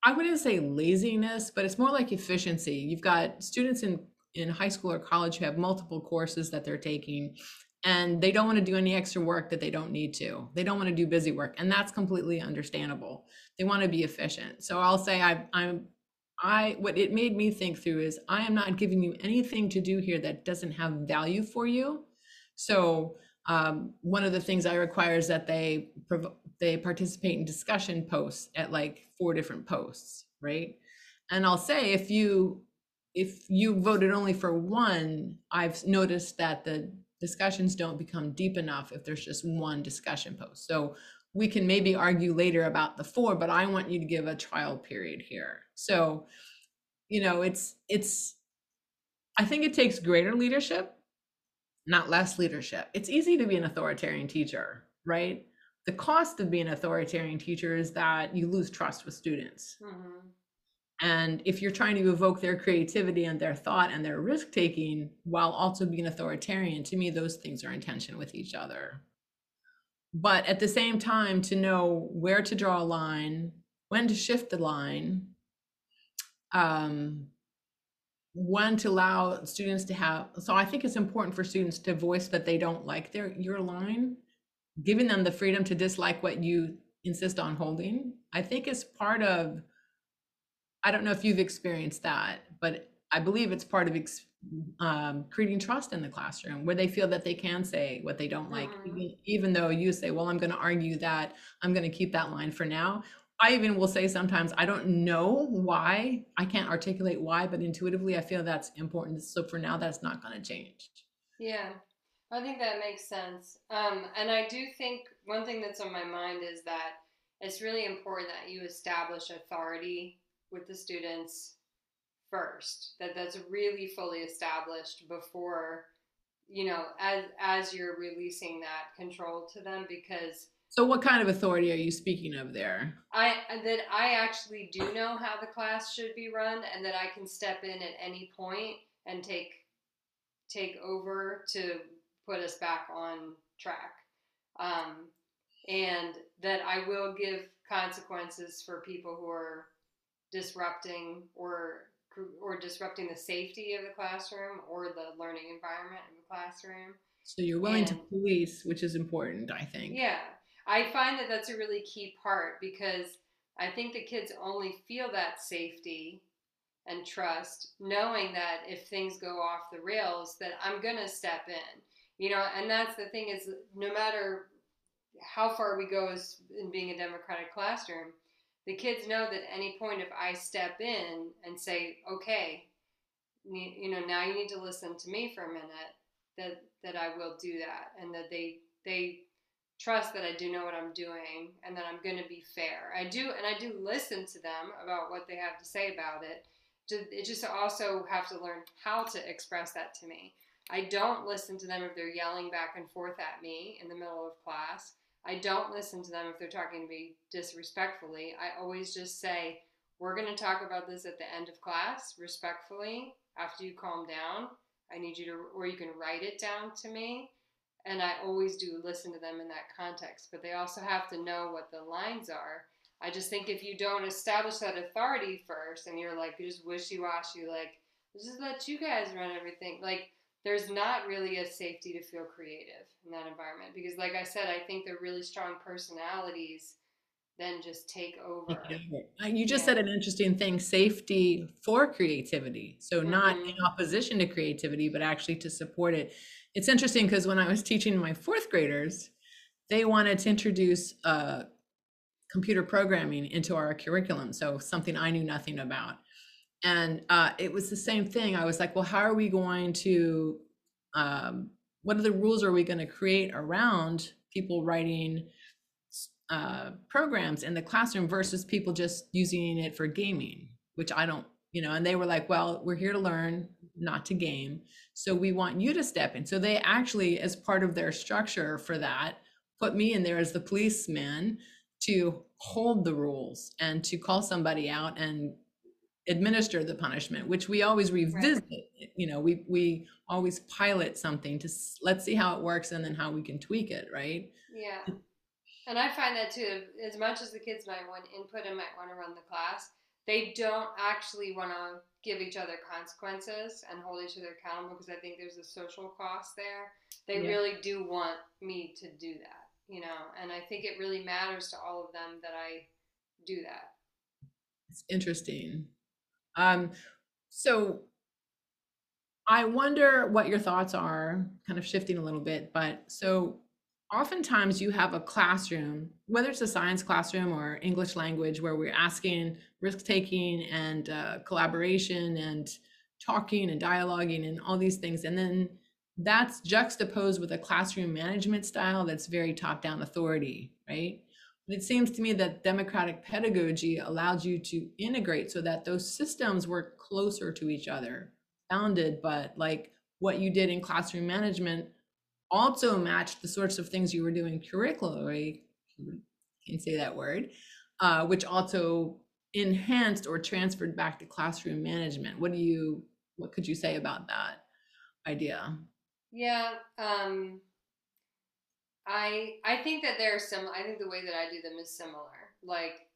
I wouldn't say laziness, but it's more like efficiency. You've got students in in high school or college who have multiple courses that they're taking and they don't want to do any extra work that they don't need to. They don't want to do busy work and that's completely understandable. They want to be efficient. So I'll say I I'm I what it made me think through is I am not giving you anything to do here that doesn't have value for you. So um, one of the things I require is that they they participate in discussion posts at like four different posts, right? And I'll say if you if you voted only for one, I've noticed that the discussions don't become deep enough if there's just one discussion post. So we can maybe argue later about the four, but I want you to give a trial period here. So, you know, it's it's I think it takes greater leadership, not less leadership. It's easy to be an authoritarian teacher, right? The cost of being an authoritarian teacher is that you lose trust with students. hmm And if you're trying to evoke their creativity and their thought and their risk taking while also being authoritarian, to me, those things are in tension with each other. But at the same time, to know where to draw a line, when to shift the line, um, when to allow students to have. So I think it's important for students to voice that they don't like their your line, giving them the freedom to dislike what you insist on holding. I think is part of I don't know if you've experienced that, but I believe it's part of ex- um, creating trust in the classroom where they feel that they can say what they don't like, Mhm. even, even though you say, Well, I'm going to argue that I'm going to keep that line for now. I even will say sometimes I don't know why, I can't articulate why, but intuitively I feel that's important. So for now, that's not going to change. Yeah, I think that makes sense. Um, and I do think one thing that's on my mind is that it's really important that you establish authority with the students first. That that's really fully established before, you know, as as you're releasing that control to them because So, what kind of authority are you speaking of there? I that I actually do know how the class should be run and that I can step in at any point and take take over to put us back on track. Um, and that I will give consequences for people who are disrupting or or disrupting the safety of the classroom or the learning environment of the classroom. So, you're willing to police, which is important, I think. Yeah, I find that that's a really key part because I think the kids only feel that safety and trust knowing that if things go off the rails that I'm going to step in. You know, and that's the thing is no matter how far we go as in being a democratic classroom, the kids know that at any point if I step in and say, "Okay, you know, now you need to listen to me for a minute," that that I will do that and that they they trust that I do know what I'm doing and that I'm going to be fair. I do, and I do listen to them about what they have to say about it. It just also have to learn how to express that to me. I don't listen to them if they're yelling back and forth at me in the middle of class. I don't listen to them if they're talking to me disrespectfully. I always just say, We're going to talk about this at the end of class, respectfully, after you calm down. I need you to, or you can write it down to me and I always do listen to them in that context, but they also have to know what the lines are. I just think if you don't establish that authority first and you're like, you're just wishy washy, like, just let you guys run everything, like, there's not really a safety to feel creative in that environment. Because, like I said, I think they're really strong personalities then just take over. You just Yeah. said an interesting thing safety for creativity. So, not in Mhm. opposition to creativity, but actually to support it. It's interesting because when I was teaching my fourth graders, they wanted to introduce uh, computer programming into our curriculum. So, something I knew nothing about. And uh, it was the same thing. I was like, well, how are we going to, um, what are the rules are we going to create around people writing? uh, programs in the classroom versus people just using it for gaming, which I don't, you know, and they were like, well, we're here to learn, not to game. So we want you to step in. So they actually, as part of their structure for that, put me in there as the policeman to hold the rules and to call somebody out and administer the punishment which we always revisit you know we we always pilot something to let's see how it works and then how we can tweak it right Yeah. And I find that too, as much as the kids might want input and might want to run the class, they don't actually want to give each other consequences and hold each other accountable because I think there's a social cost there. They Yeah. really do want me to do that, you know, and I think it really matters to all of them that I do that. It's interesting. Um, so I wonder what your thoughts are, kind of shifting a little bit, but so oftentimes you have a classroom, whether it's a science classroom or English language, where we're asking risk taking and uh, collaboration and talking and dialoguing and all these things and then that's juxtaposed with a classroom management style that's very top down authority right it seems to me that democratic pedagogy allows you to integrate so that those systems work closer to each other bounded but like what you did in classroom management also matched the sorts of things you were doing curricularly can say that word uh, which also enhanced or transferred back to classroom management. What do you what could you say about that idea? Yeah um i i think that they're similar i think the way that i do them is similar like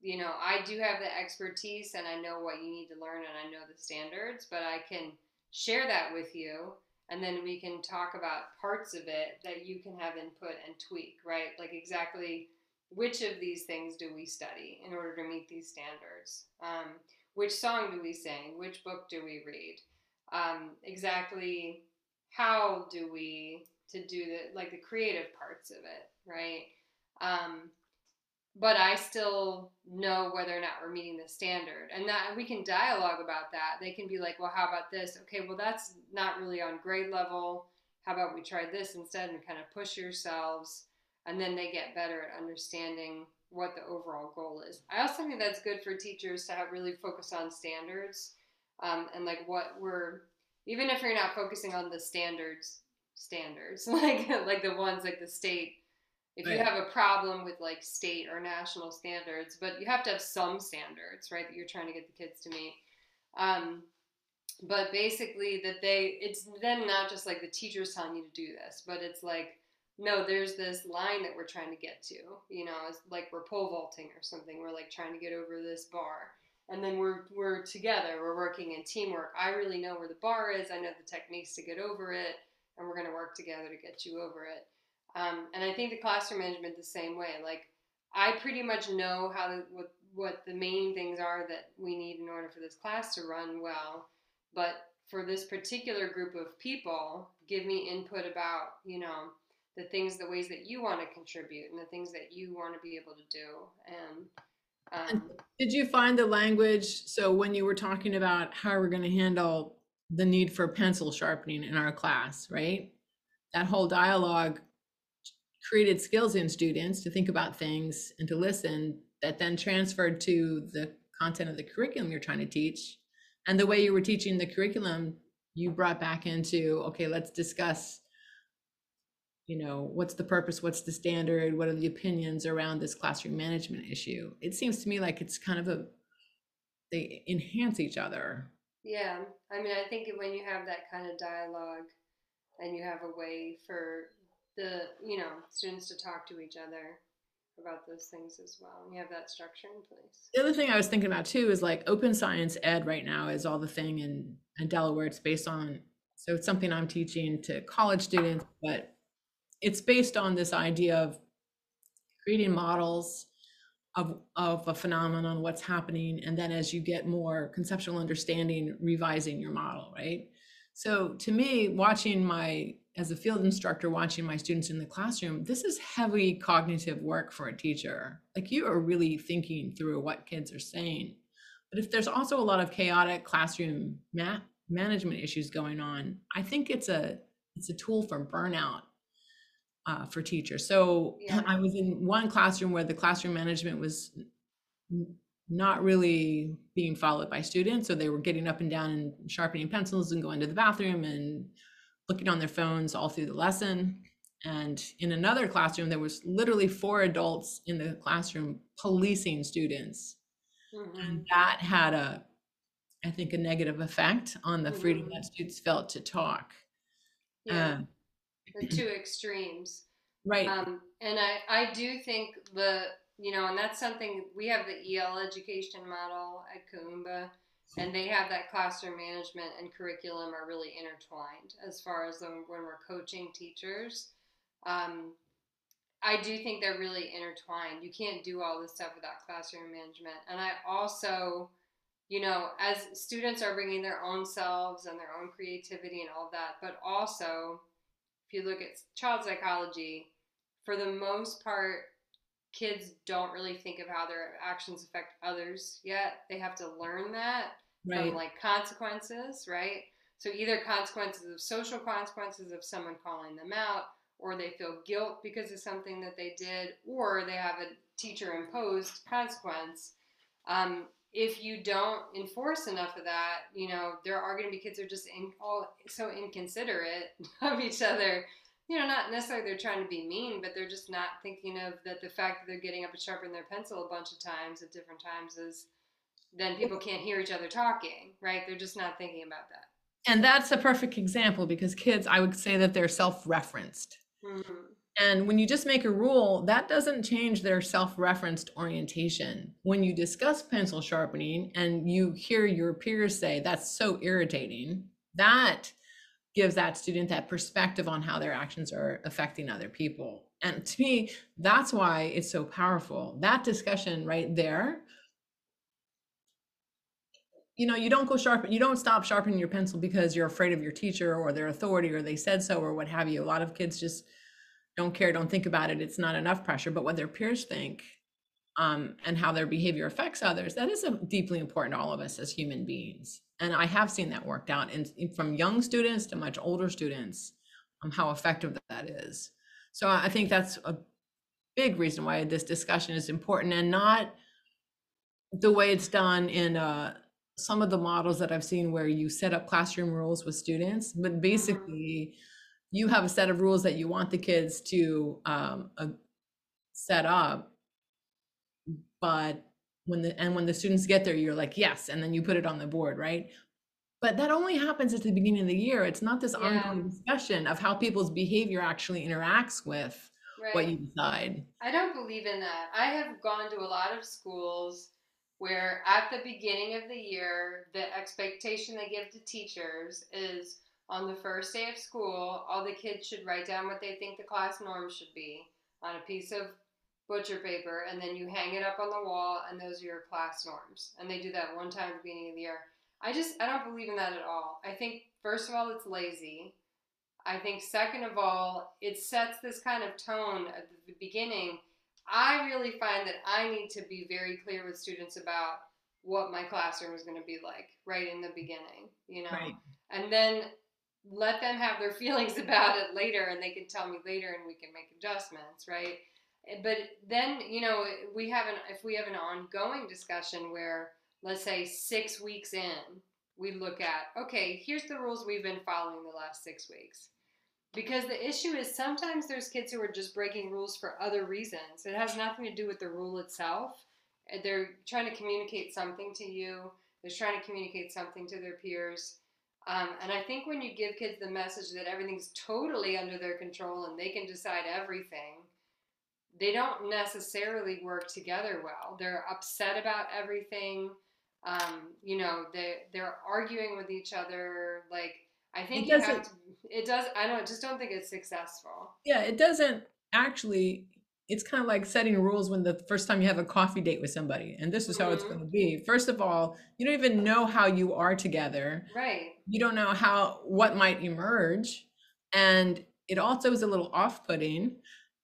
you know i do have the expertise and i know what you need to learn and i know the standards but i can share that with you and then we can talk about parts of it that you can have input and tweak right like exactly which of these things do we study in order to meet these standards? Um, which song do we sing? Which book do we read? Um, exactly how do we to do the like the creative parts of it, right? Um, but I still know whether or not we're meeting the standard, and that we can dialogue about that. They can be like, "Well, how about this? Okay, well that's not really on grade level. How about we try this instead and kind of push yourselves." and then they get better at understanding what the overall goal is. I also think that's good for teachers to have really focus on standards um, and like what we're even if you're not focusing on the standards standards like like the ones like the state if you have a problem with like state or national standards but you have to have some standards right that you're trying to get the kids to meet um, but basically that they it's then not just like the teachers telling you to do this but it's like no, there's this line that we're trying to get to. You know, it's like we're pole vaulting or something. We're like trying to get over this bar. And then we're we're together. We're working in teamwork. I really know where the bar is. I know the techniques to get over it, and we're going to work together to get you over it. Um, and I think the classroom management the same way. Like I pretty much know how to, what what the main things are that we need in order for this class to run well. But for this particular group of people, give me input about you know the things, the ways that you want to contribute, and the things that you want to be able to do. And, um, did you find the language? So when you were talking about how we're going to handle the need for pencil sharpening in our class, right? That whole dialogue created skills in students to think about things and to listen that then transferred to the content of the curriculum you're trying to teach. And the way you were teaching the curriculum, you brought back into okay, let's discuss you know what's the purpose what's the standard what are the opinions around this classroom management issue it seems to me like it's kind of a they enhance each other yeah i mean i think when you have that kind of dialogue and you have a way for the you know students to talk to each other about those things as well you have that structure in place. The other thing i was thinking about too is like OpenSciEd right now is all the thing in, in delaware. It's based on so it's something i'm teaching to college students but it's based on this idea of creating models of, of a phenomenon, what's happening, and then as you get more conceptual understanding, revising your model, right? So to me, watching my, as a field instructor, watching my students in the classroom, this is heavy cognitive work for a teacher. Like you are really thinking through what kids are saying. But if there's also a lot of chaotic classroom ma- management issues going on, I think it's a it's a tool for burnout uh, for teachers. So yeah. I was in one classroom where the classroom management was not really being followed by students. So they were getting up and down and sharpening pencils and going to the bathroom and looking on their phones all through the lesson. And in another classroom, there was literally four adults in the classroom policing students. Mm-hmm. And that had a, I think, a negative effect on the freedom mm-hmm. that students felt to talk. Yeah. Um, the two extremes. Right. Um, and I, I do think the, you know, and that's something we have the EL education model at Kuumba, and they have that classroom management and curriculum are really intertwined as far as when we're coaching teachers. Um, I do think they're really intertwined. You can't do all this stuff without classroom management. And I also, you know, as students are bringing their own selves and their own creativity and all that, but also you look at child psychology, for the most part, kids don't really think of how their actions affect others yet. They have to learn that. Right. from like consequences, right? So either consequences of social consequences of someone calling them out, or they feel guilt because of something that they did, or they have a teacher imposed consequence. Um, if you don't enforce enough of that, you know, there are going to be kids who are just in, all so inconsiderate of each other. You know, not necessarily they're trying to be mean, but they're just not thinking of that the fact that they're getting up and sharpening their pencil a bunch of times at different times is then people can't hear each other talking, right? They're just not thinking about that. And that's a perfect example because kids, I would say that they're self referenced. Mm-hmm. And when you just make a rule, that doesn't change their self referenced orientation. When you discuss pencil sharpening and you hear your peers say, that's so irritating, that gives that student that perspective on how their actions are affecting other people. And to me, that's why it's so powerful. That discussion right there. You know, you don't go sharpen, you don't stop sharpening your pencil because you're afraid of your teacher or their authority or they said so or what have you. A lot of kids just don't care, don't think about it. It's not enough pressure. But what their peers think um, and how their behavior affects others, that is a, deeply important to all of us as human beings. And I have seen that worked out in, in from young students to much older students, um, how effective that is. So I think that's a big reason why this discussion is important and not the way it's done in uh, some of the models that I've seen where you set up classroom rules with students, but basically you have a set of rules that you want the kids to um, uh, set up, but when the and when the students get there, you're like yes, and then you put it on the board, right? But that only happens at the beginning of the year. It's not this Yeah. ongoing discussion of how people's behavior actually interacts with Right. what you decide. I don't believe in that. I have gone to a lot of schools where at the beginning of the year, the expectation they give to teachers is on the first day of school, all the kids should write down what they think the class norm should be on a piece of butcher paper, and then you hang it up on the wall, and those are your class norms. And they do that one time at the beginning of the year. I just, I don't believe in that at all. I think, first of all, it's lazy. I think, second of all, it sets this kind of tone at the beginning. I really find that I need to be very clear with students about what my classroom is going to be like right in the beginning, you know? Right. And then let them have their feelings about it later and they can tell me later and we can make adjustments, right? Eh, But then, you know, we have an if we have an ongoing discussion where let's say 6 weeks in, we look at, okay, here's the rules we've been following the last 6 weeks. Because the issue is sometimes there's kids who are just breaking rules for other reasons. It has nothing to do with the rule itself. Eh, They're trying to communicate something to you. They're trying to communicate something to their peers. Um, and I think when you give kids the message that everything's totally under their control and they can decide everything, they don't necessarily work together well. They're upset about everything. Um, you know, they they're arguing with each other. Like I think It you doesn't- to. It does. I don't. Just don't think it's successful. Yeah, it doesn't actually. It's kind of like setting rules when the first time you have a coffee date with somebody, and this is how it's Mhm. going to be. First of all, you don't even know how you are together. Right. You don't know how what might emerge, and it also is a little off-putting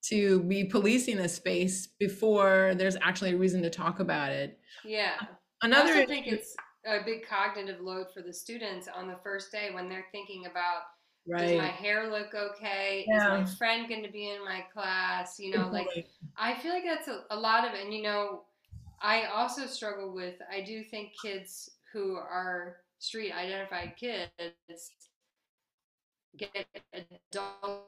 to be policing a space before there's actually a reason to talk about it. Yeah. I Another also think it's a big cognitive load for the students on the first day when they're thinking about Does right. my hair look okay? Is my friend going to be in my class? You know, like. I feel like that's a, a lot of it. And, you know, I also struggle with, I do think kids who are street identified kids get adultified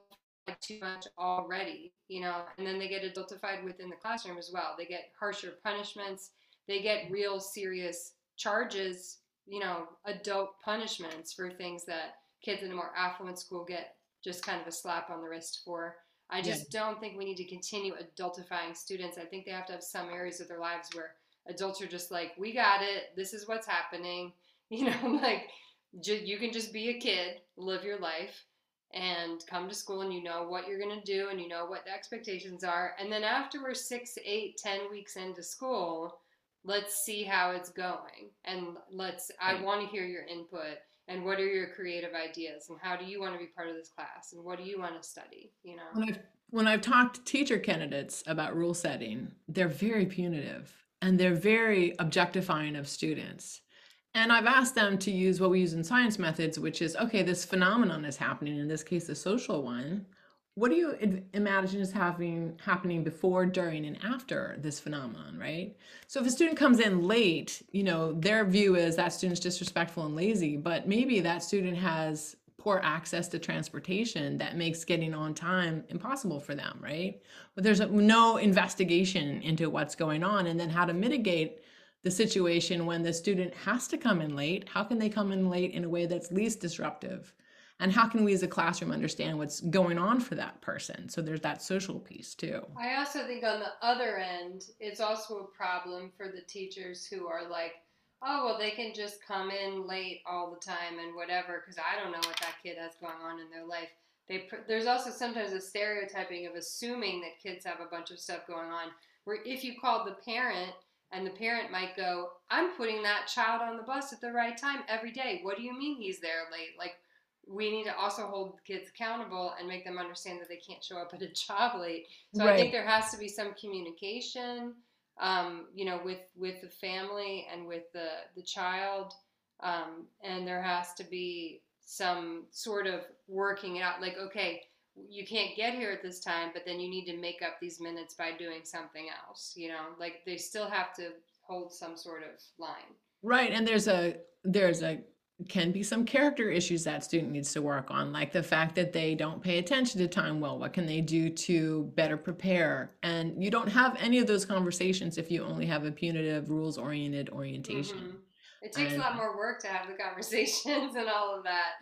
too much already, you know, and then they get adultified within the classroom as well. They get harsher punishments, they get real serious charges, you know, adult punishments for things that kids in a more affluent school get just kind of a slap on the wrist for. I Yeah. just don't think we need to continue adultifying students. I think they have to have some areas of their lives where adults are just like, we got it. This is what's happening. You know, like ju- you can just be a kid, live your life, and come to school and you know what you're going to do and you know what the expectations are. And then after we're six, eight, ten weeks into school, let's see how it's going. And let's, I want to hear your input and what are your creative ideas and how do you want to be part of this class and what do you want to study, you know? when I've when I've talked to teacher candidates about rule setting, they're very punitive and they're very objectifying of students. And I've asked them to use what we use in science methods, which is okay, this phenomenon is happening, in this case, the social one. What do you imagine is having happening before, during, and after this phenomenon, right? So if a student comes in late, you know, their view is that student's disrespectful and lazy, but maybe that student has poor access to transportation that makes getting on time impossible for them, right? But there's no investigation into what's going on and then how to mitigate the situation when the student has to come in late. How can they come in late in a way that's least disruptive? And how can we as a classroom understand what's going on for that person? So there's that social piece too. I also think on the other end, it's also a problem for the teachers who are like, oh, well, they can just come in late all the time and whatever, because I don't know what that kid has going on in their life. They, there's also sometimes a stereotyping of assuming that kids have a bunch of stuff going on. Where if you call the parent and the parent might go, I'm putting that child on the bus at the right time every day. What do you mean he's there late? Like, we need to also hold kids accountable and make them understand that they can't show up at a job late. So I think there has to be some communication, um, you know, with with the family and with the the child, um, and there has to be some sort of working out. Like, okay, you can't get here at this time, but then you need to make up these minutes by doing something else. You know, like they still have to hold some sort of line. Right. And there's a there's a can be some character issues that student needs to work on, like the fact that they don't pay attention to time well. What can they do to better prepare? And you don't have any of those conversations if you only have a punitive, rules oriented orientation. Mhm. It takes And- a lot more work to have the conversations and all of that.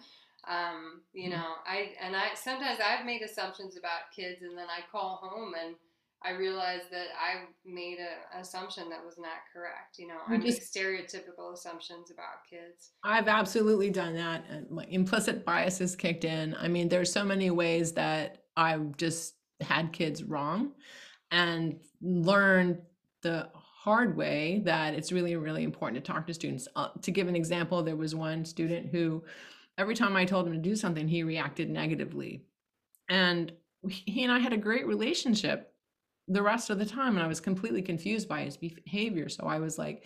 Um, you Mhm. know, I and I sometimes I've made assumptions about kids, and then I call home and I realized that I made a, an assumption that was not correct. You know, I make stereotypical assumptions about kids. I've absolutely done that. and My implicit biases kicked in. I mean, there's so many ways that I've just had kids wrong and learned the hard way that it's really, really important to talk to students. Uh, to give an example, there was one student who, every time I told him to do something, he reacted negatively. And he and I had a great relationship the rest of the time, and I was completely confused by his behavior. So I was like,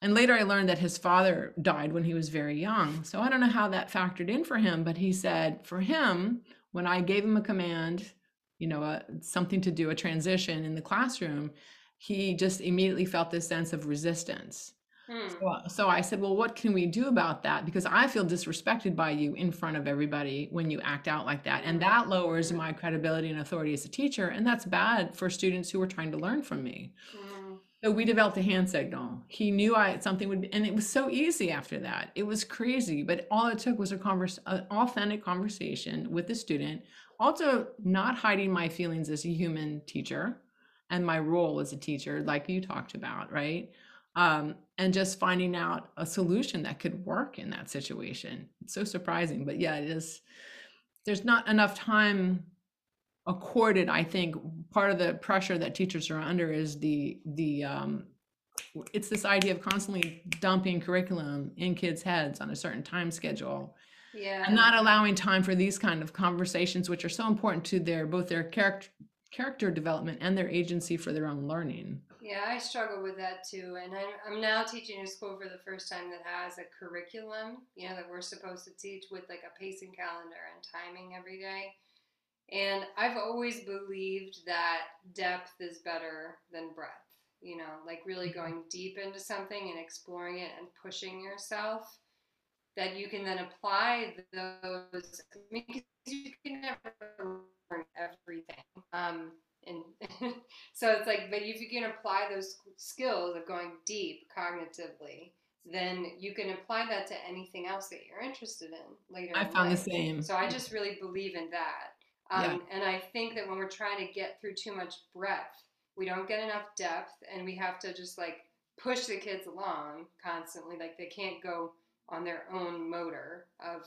and later I learned that his father died when he was very young. So I don't know how that factored in for him, but he said for him, when I gave him a command, you know, a, something to do, a transition in the classroom, he just immediately felt this sense of resistance. Hmm. So, so I said, well, what can we do about that? Because I feel disrespected by you in front of everybody when you act out like that. And that lowers my credibility and authority as a teacher. And that's bad for students who are trying to learn from me. Mhm. So we developed a hand signal. He knew I something would be, and it was so easy after that. It was crazy, but all it took was a converse, an authentic conversation with the student. Also, not hiding my feelings as a human teacher and my role as a teacher, like you talked about, right? Um, and just finding out a solution that could work in that situation. It's so surprising, but yeah, it is. There's not enough time accorded i think part of the pressure that teachers are under is the the um it's this idea of constantly dumping curriculum in kids heads on a certain time schedule Yeah. and not allowing time for these kind of conversations which are so important to their both their character character development and their agency for their own learning Yeah, I struggle with that too. And I, I'm now teaching a school for the first time that has a curriculum, you know, that we're supposed to teach with like a pacing calendar and timing every day. And I've always believed that depth is better than breadth, you know, like really going deep into something and exploring it and pushing yourself. That you can then apply those. I mean, you can never learn everything. Um, and so it's like, but if you can apply those skills of going deep cognitively, then you can apply that to anything else that you're interested in later. i found the same So I just really believe in that. Um, And I think that when we're trying to get through too much breadth, we don't get enough depth, and we have to just like push the kids along constantly. Like they can't go on their own motor of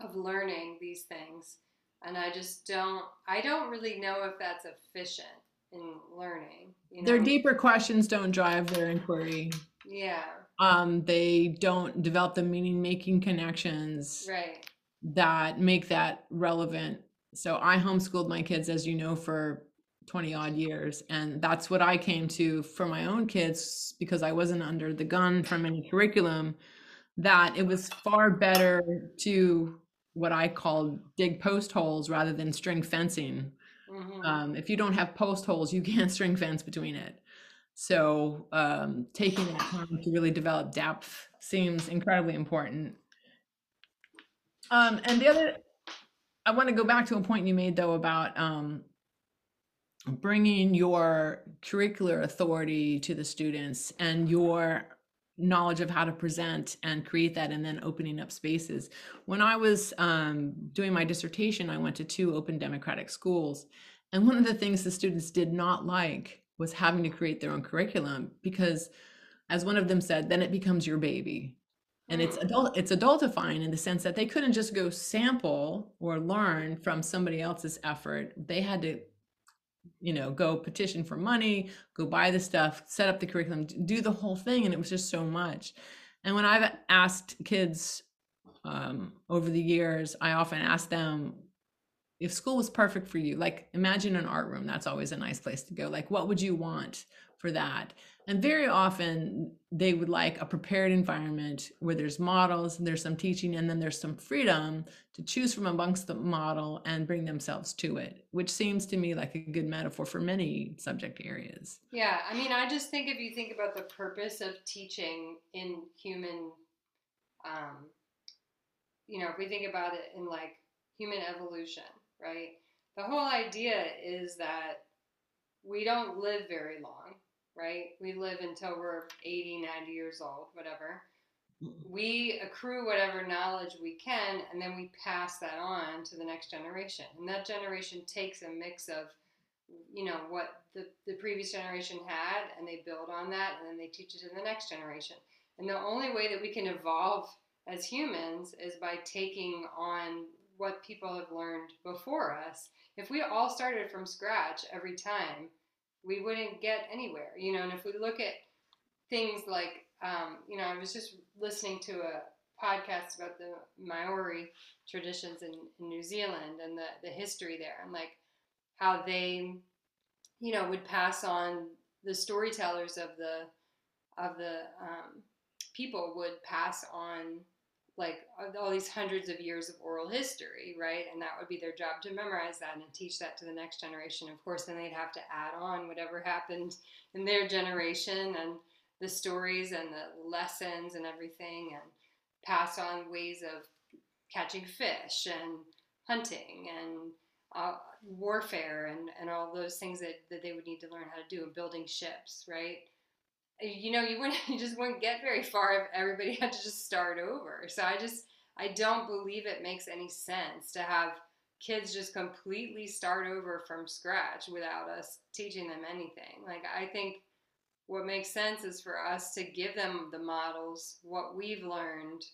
of learning these things. And I just don't. I don't really know if that's efficient in learning. You know? their deeper questions don't drive their inquiry Yeah. um they don't develop the meaning making connections Right. that make that relevant. So I homeschooled my kids, as you know, for 20 odd years. And that's what I came to for my own kids because I wasn't under the gun from any curriculum, that it was far better to what I call dig post holes rather than string fencing. Mhm. Um, if you don't have post holes, you can't string fence between it. So um, taking that time to really develop depth seems incredibly important. Um, and the other, I want to go back to a point you made though about um, bringing your curricular authority to the students and your knowledge of how to present and create that and then opening up spaces. When i was um, doing my dissertation i went to two open democratic schools. And one of the things the students did not like was having to create their own curriculum because as one of them said then it becomes your baby. And it's Mm. adult it's adultifying in the sense that they couldn't just go sample or learn from somebody else's effort. They had to you know go petition for money go buy the stuff set up the curriculum do the whole thing and it was just so much. And when i've asked kids um, over the years i often ask them if school was perfect for you like imagine an art room that's always a nice place to go like what would you want for that and very often they would like a prepared environment where there's models and there's some teaching and then there's some freedom to choose from amongst the model and bring themselves to it which seems to me like a good metaphor for many subject areas Yeah, I mean, I just think if you think about the purpose of teaching in human, um, you know, if we think about it in like human evolution, right? The whole idea is that we don't live very long, right? We live until we're 80, 90 years old, whatever. Mm-hmm. We accrue whatever knowledge we can, and then we pass that on to the next generation. And that generation takes a mix of you know what the, the previous generation had and they build on that and then they teach it to the next generation and the only way that we can evolve as humans is by taking on what people have learned before us if we all started from scratch every time we wouldn't get anywhere you know and if we look at things like um, you know i was just listening to a podcast about the maori traditions in, in new zealand and the, the history there and like how they you know would pass on the storytellers of the of the um, people would pass on like all these hundreds of years of oral history right and that would be their job to memorize that and teach that to the next generation of course then they'd have to add on whatever happened in their generation and the stories and the lessons and everything and pass on ways of catching fish and hunting and uh, warfare and, and all those things that, that they would need to learn how to do and building ships, right? You know, you wouldn't you just wouldn't get very far if everybody had to just start over. So I just I don't believe it makes any sense to have kids just completely start over from scratch without us teaching them anything. Like I think what makes sense is for us to give them the models, what we've learned,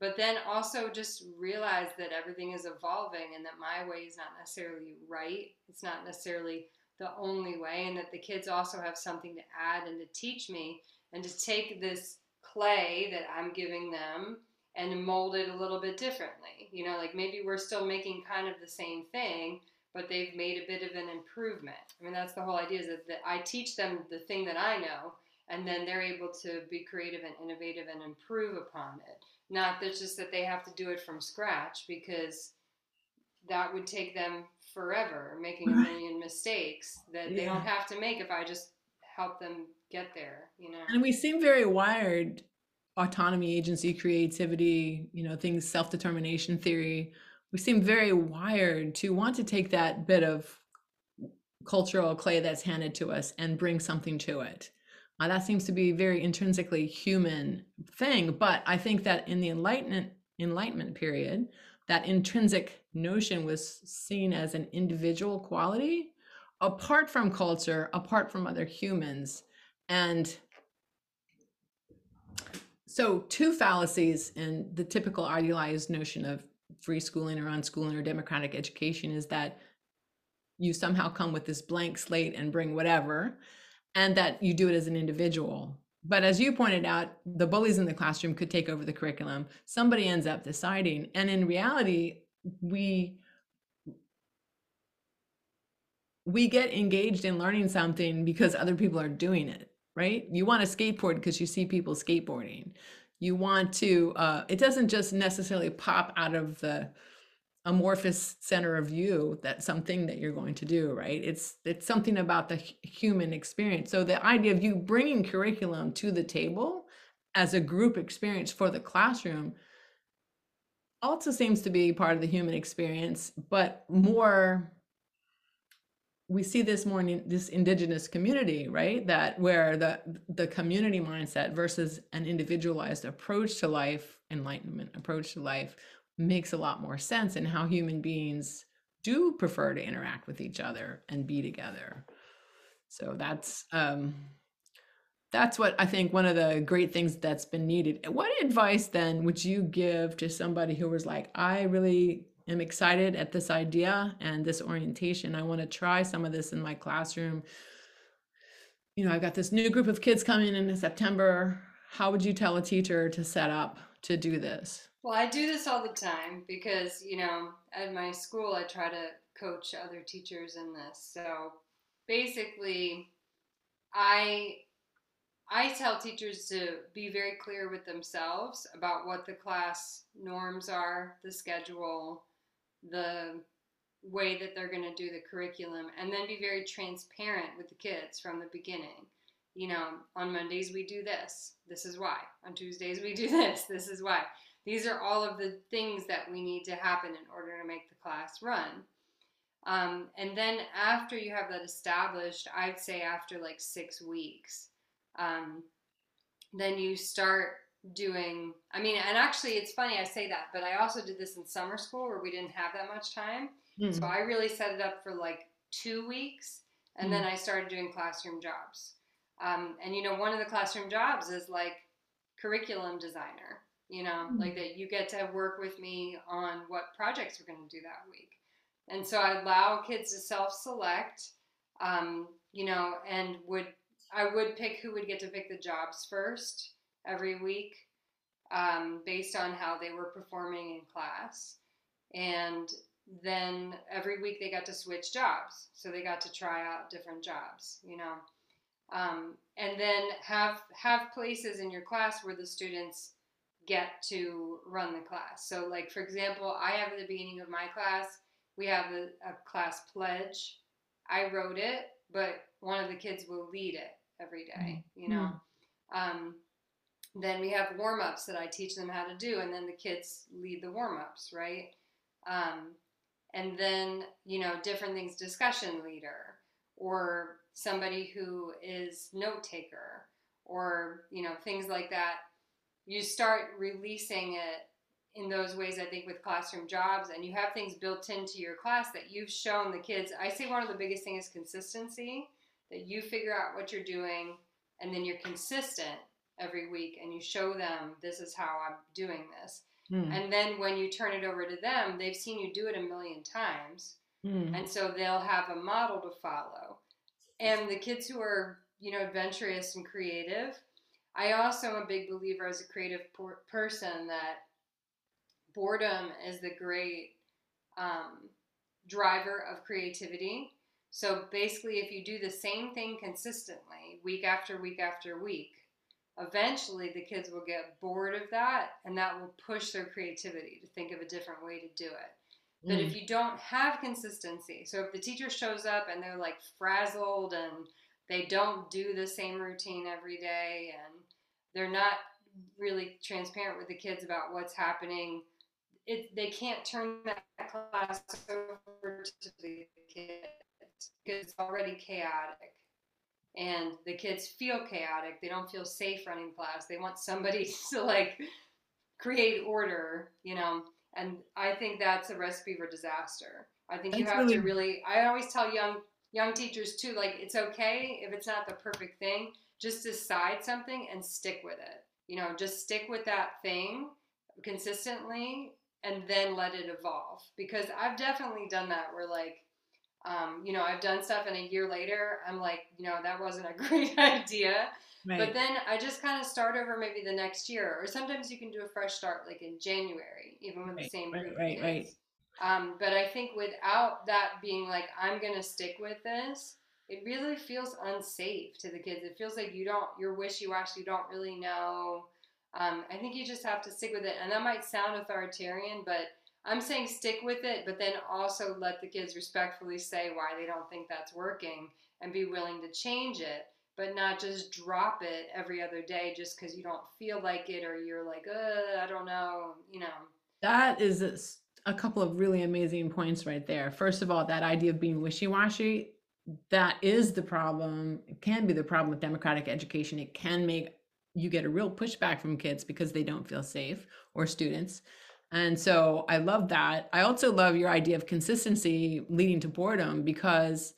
but then also just realize that everything is evolving and that my way is not necessarily right. It's not necessarily the only way, and that the kids also have something to add and to teach me, and to take this clay that I'm giving them and mold it a little bit differently. You know, like maybe we're still making kind of the same thing, but they've made a bit of an improvement. I mean, that's the whole idea is that, I teach them the thing that I know, and then they're able to be creative and innovative and improve upon it. Not that just that they have to do it from scratch because that would take them forever, making a million mistakes that they Yeah. don't have to make if I just help them get there, you know. and we seem very wired autonomy agency creativity you know things self-determination theory we seem very wired to want to take that bit of cultural clay that's handed to us and bring something to it uh, that seems to be a very intrinsically human thing but i think that in the enlightenment enlightenment period that intrinsic notion was seen as an individual quality apart from culture apart from other humans. And so two fallacies in the typical idealized notion of free schooling or unschooling or democratic education is that you somehow come with this blank slate and bring whatever and that you do it as an individual. But as you pointed out the bullies in the classroom could take over the curriculum. Somebody ends up deciding. And in reality we we get engaged in learning something because other people are doing it, right? You want to skateboard because you see people skateboarding. You want to, uh, it doesn't just necessarily pop out of the amorphous center of you that's something that you're going to do right it's it's something about the human experience so the idea of you bringing curriculum to the table as a group experience for the classroom also seems to be part of the human experience but more we see this more in this indigenous community right that where the the community mindset versus an individualized approach to life enlightenment approach to life makes a lot more sense in how human beings do prefer to interact with each other and be together. So that's um, that's what I think one of the great things that's been needed. What advice then would you give to somebody who was like, I really am excited at this idea and this orientation. I want to try some of this in my classroom. You know, I've got this new group of kids coming in in September. How would you tell a teacher to set up to do this? Well, I do this all the time because, you know, at my school, I try to coach other teachers in this. So basically, I I tell teachers to be very clear with themselves about what the class norms are, the schedule, the way that they're going to do the curriculum, and then be very transparent with the kids from the beginning. You know, on Mondays we do this. This is why. On Tuesdays we do this. This is why. These are all of the things that we need to happen in order to make the class run. Um, and then after you have that established, I'd say after like six weeks, um, then you start doing. I mean, and actually, it's funny I say that, but I also did this in summer school where we didn't have that much time. Mm. So I really set it up for like two weeks, and mm. then I started doing classroom jobs. Um, and you know, one of the classroom jobs is like curriculum designer you know, mm-hmm. like that you get to work with me on what projects we're going to do that week. And so I allow kids to self select, um, you know, and would I would pick who would get to pick the jobs first every week um, based on how they were performing in class. And then every week they got to switch jobs. So they got to try out different jobs, you know. Um, and then have have places in your class where the students get to run the class. So, like for example, I have at the beginning of my class, we have a, a class pledge. I wrote it, but one of the kids will lead it every day. Mm-hmm. You know. Um, then we have warm ups that I teach them how to do, and then the kids lead the warm ups, right? Um, and then you know different things, discussion leader, or somebody who is note taker, or you know things like that you start releasing it in those ways, I think, with classroom jobs, and you have things built into your class that you've shown the kids. I say one of the biggest things is consistency, that you figure out what you're doing, and then you're consistent every week, and you show them this is how I'm doing this. Mm. And then when you turn it over to them, they've seen you do it a million times, mm. and so they'll have a model to follow. And the kids who are, you know, adventurous and creative, I also am a big believer as a creative person that boredom is the great um, driver of creativity. So basically, if you do the same thing consistently, week after week after week, eventually the kids will get bored of that and that will push their creativity to think of a different way to do it. But mm. if you don't have consistency, so if the teacher shows up and they're like frazzled and they don't do the same routine every day and they're not really transparent with the kids about what's happening. It, they can't turn that class over to the kids because it's already chaotic. And the kids feel chaotic. They don't feel safe running class. They want somebody to like create order, you know. And I think that's a recipe for disaster. I think that's you have really... to really. I always tell young young teachers too, like it's okay if it's not the perfect thing just decide something and stick with it. You know, just stick with that thing consistently and then let it evolve. Because I've definitely done that where, like, um, you know, I've done stuff and a year later, I'm like, you know, that wasn't a great idea. Right. But then I just kind of start over maybe the next year. Or sometimes you can do a fresh start, like in January, even with right, the same right, right, right. Um, but I think without that being like, I'm going to stick with this, it really feels unsafe to the kids. It feels like you don't, you're wishy washy, you don't really know. Um, I think you just have to stick with it. And that might sound authoritarian, but I'm saying stick with it, but then also let the kids respectfully say why they don't think that's working and be willing to change it, but not just drop it every other day just because you don't feel like it or you're like, I don't know, you know. That is a couple of really amazing points right there. First of all, that idea of being wishy washy, that is the problem. It can be the problem with democratic education. It can make you get a real pushback from kids because they don't feel safe or students. And so I love that. I also love your idea of consistency leading to boredom because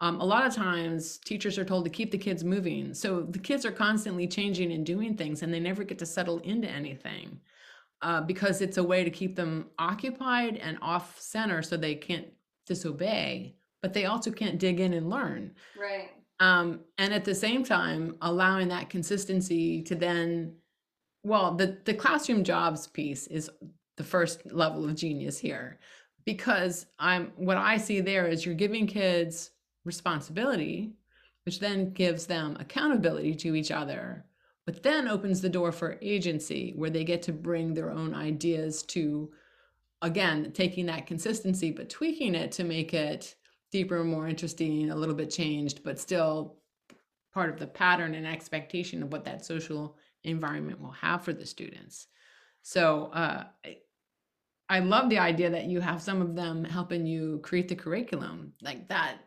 um, a lot of times teachers are told to keep the kids moving. So the kids are constantly changing and doing things and they never get to settle into anything uh, because it's a way to keep them occupied and off center so they can't disobey, but they also can't dig in and learn. Right. Um, and at the same time, allowing that consistency to then, well, the, the classroom jobs piece is the first level of genius here because I'm what I see there is you're giving kids responsibility, which then gives them accountability to each other, but then opens the door for agency where they get to bring their own ideas to, again, taking that consistency, but tweaking it to make it deeper, more interesting, a little bit changed, but still part of the pattern and expectation of what that social environment will have for the students. So uh, I love the idea that you have some of them helping you create the curriculum like that.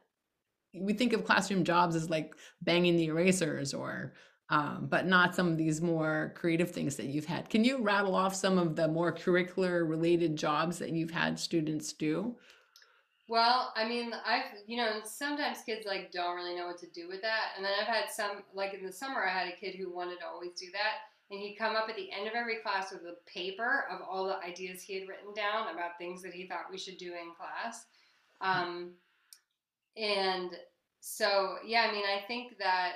We think of classroom jobs as like banging the erasers or um, but not some of these more creative things that you've had. Can you rattle off some of the more curricular related jobs that you've had students do? Well, I mean, I've you know sometimes kids like don't really know what to do with that, and then I've had some like in the summer I had a kid who wanted to always do that, and he'd come up at the end of every class with a paper of all the ideas he had written down about things that he thought we should do in class. Um, and so, yeah, I mean, I think that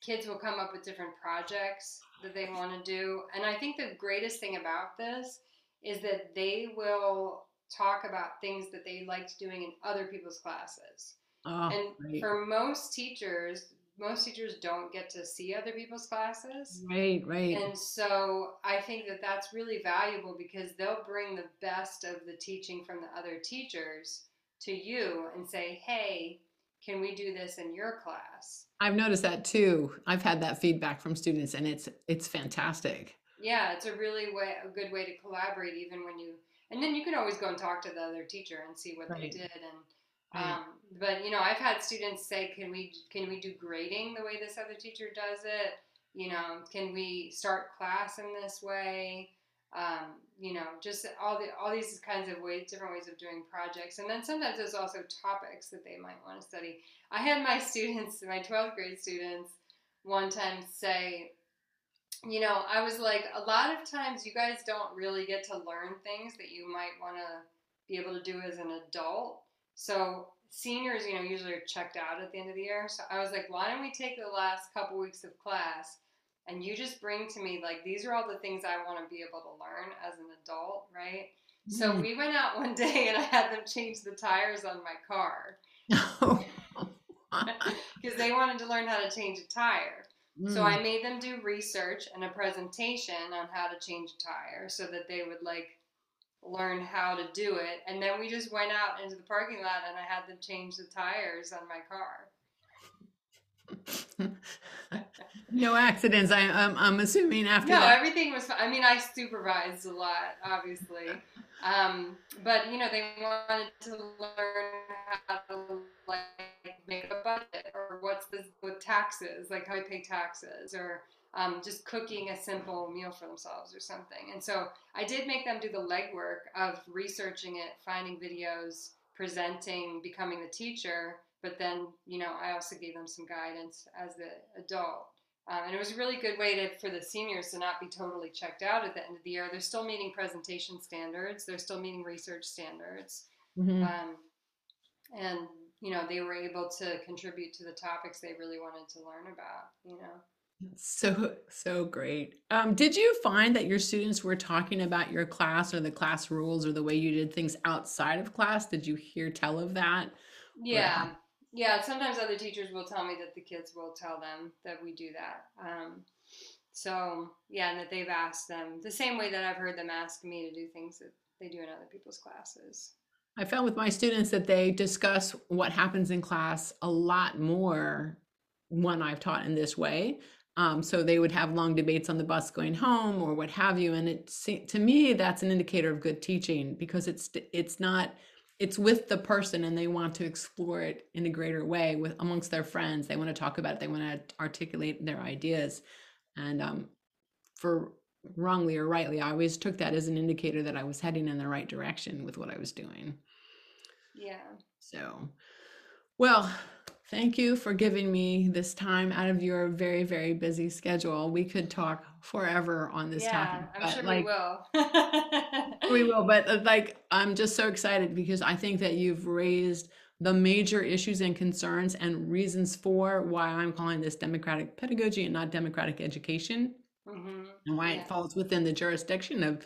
kids will come up with different projects that they want to do. And I think the greatest thing about this is that they will talk about things that they liked doing in other people's classes. Oh, and right. for most teachers, most teachers don't get to see other people's classes. Right, right. And so I think that that's really valuable because they'll bring the best of the teaching from the other teachers to you and say, hey, can we do this in your class? I've noticed that too. I've had that feedback from students and it's it's fantastic. Yeah, it's a really way a good way to collaborate even when you and then you can always go and talk to the other teacher and see what right. they did and um, but you know, I've had students say, "Can we can we do grading the way this other teacher does it? You know, can we start class in this way? Um, you know, just all the all these kinds of ways, different ways of doing projects. And then sometimes there's also topics that they might want to study. I had my students, my 12th grade students, one time say, you know, I was like, a lot of times you guys don't really get to learn things that you might want to be able to do as an adult so seniors, you know, usually are checked out at the end of the year. So I was like, why don't we take the last couple weeks of class and you just bring to me like these are all the things I want to be able to learn as an adult, right? Mm. So we went out one day and I had them change the tires on my car. Because they wanted to learn how to change a tire. Mm. So I made them do research and a presentation on how to change a tire so that they would like learn how to do it. And then we just went out into the parking lot and I had them change the tires on my car. no accidents. I, I'm, I'm assuming after no, that. everything was. I mean, I supervised a lot, obviously, um, but you know, they wanted to learn how to like make a budget or what's this with taxes, like how to pay taxes, or um, just cooking a simple meal for themselves or something. And so I did make them do the legwork of researching it, finding videos, presenting, becoming the teacher. But then, you know, I also gave them some guidance as the adult. Um, and it was a really good way to, for the seniors to not be totally checked out at the end of the year. They're still meeting presentation standards. They're still meeting research standards. Mm-hmm. Um, and, you know, they were able to contribute to the topics they really wanted to learn about, you know. So, so great. Um, did you find that your students were talking about your class or the class rules or the way you did things outside of class? Did you hear tell of that? Yeah. Yeah. Sometimes other teachers will tell me that the kids will tell them that we do that. Um, so, yeah, and that they've asked them the same way that I've heard them ask me to do things that they do in other people's classes. I found with my students that they discuss what happens in class a lot more when I've taught in this way. Um, so they would have long debates on the bus going home or what have you. And it to me, that's an indicator of good teaching because it's it's not it's with the person and they want to explore it in a greater way with amongst their friends. They want to talk about it. They want to articulate their ideas. And um, for wrongly or rightly, I always took that as an indicator that I was heading in the right direction with what I was doing. Yeah. So, well, thank you for giving me this time out of your very, very busy schedule. We could talk forever on this yeah, topic. I'm sure like, we will. we will, but uh, like, I'm just so excited because I think that you've raised the major issues and concerns and reasons for why I'm calling this democratic pedagogy and not democratic education, hmm and why Yeah. it falls within the jurisdiction of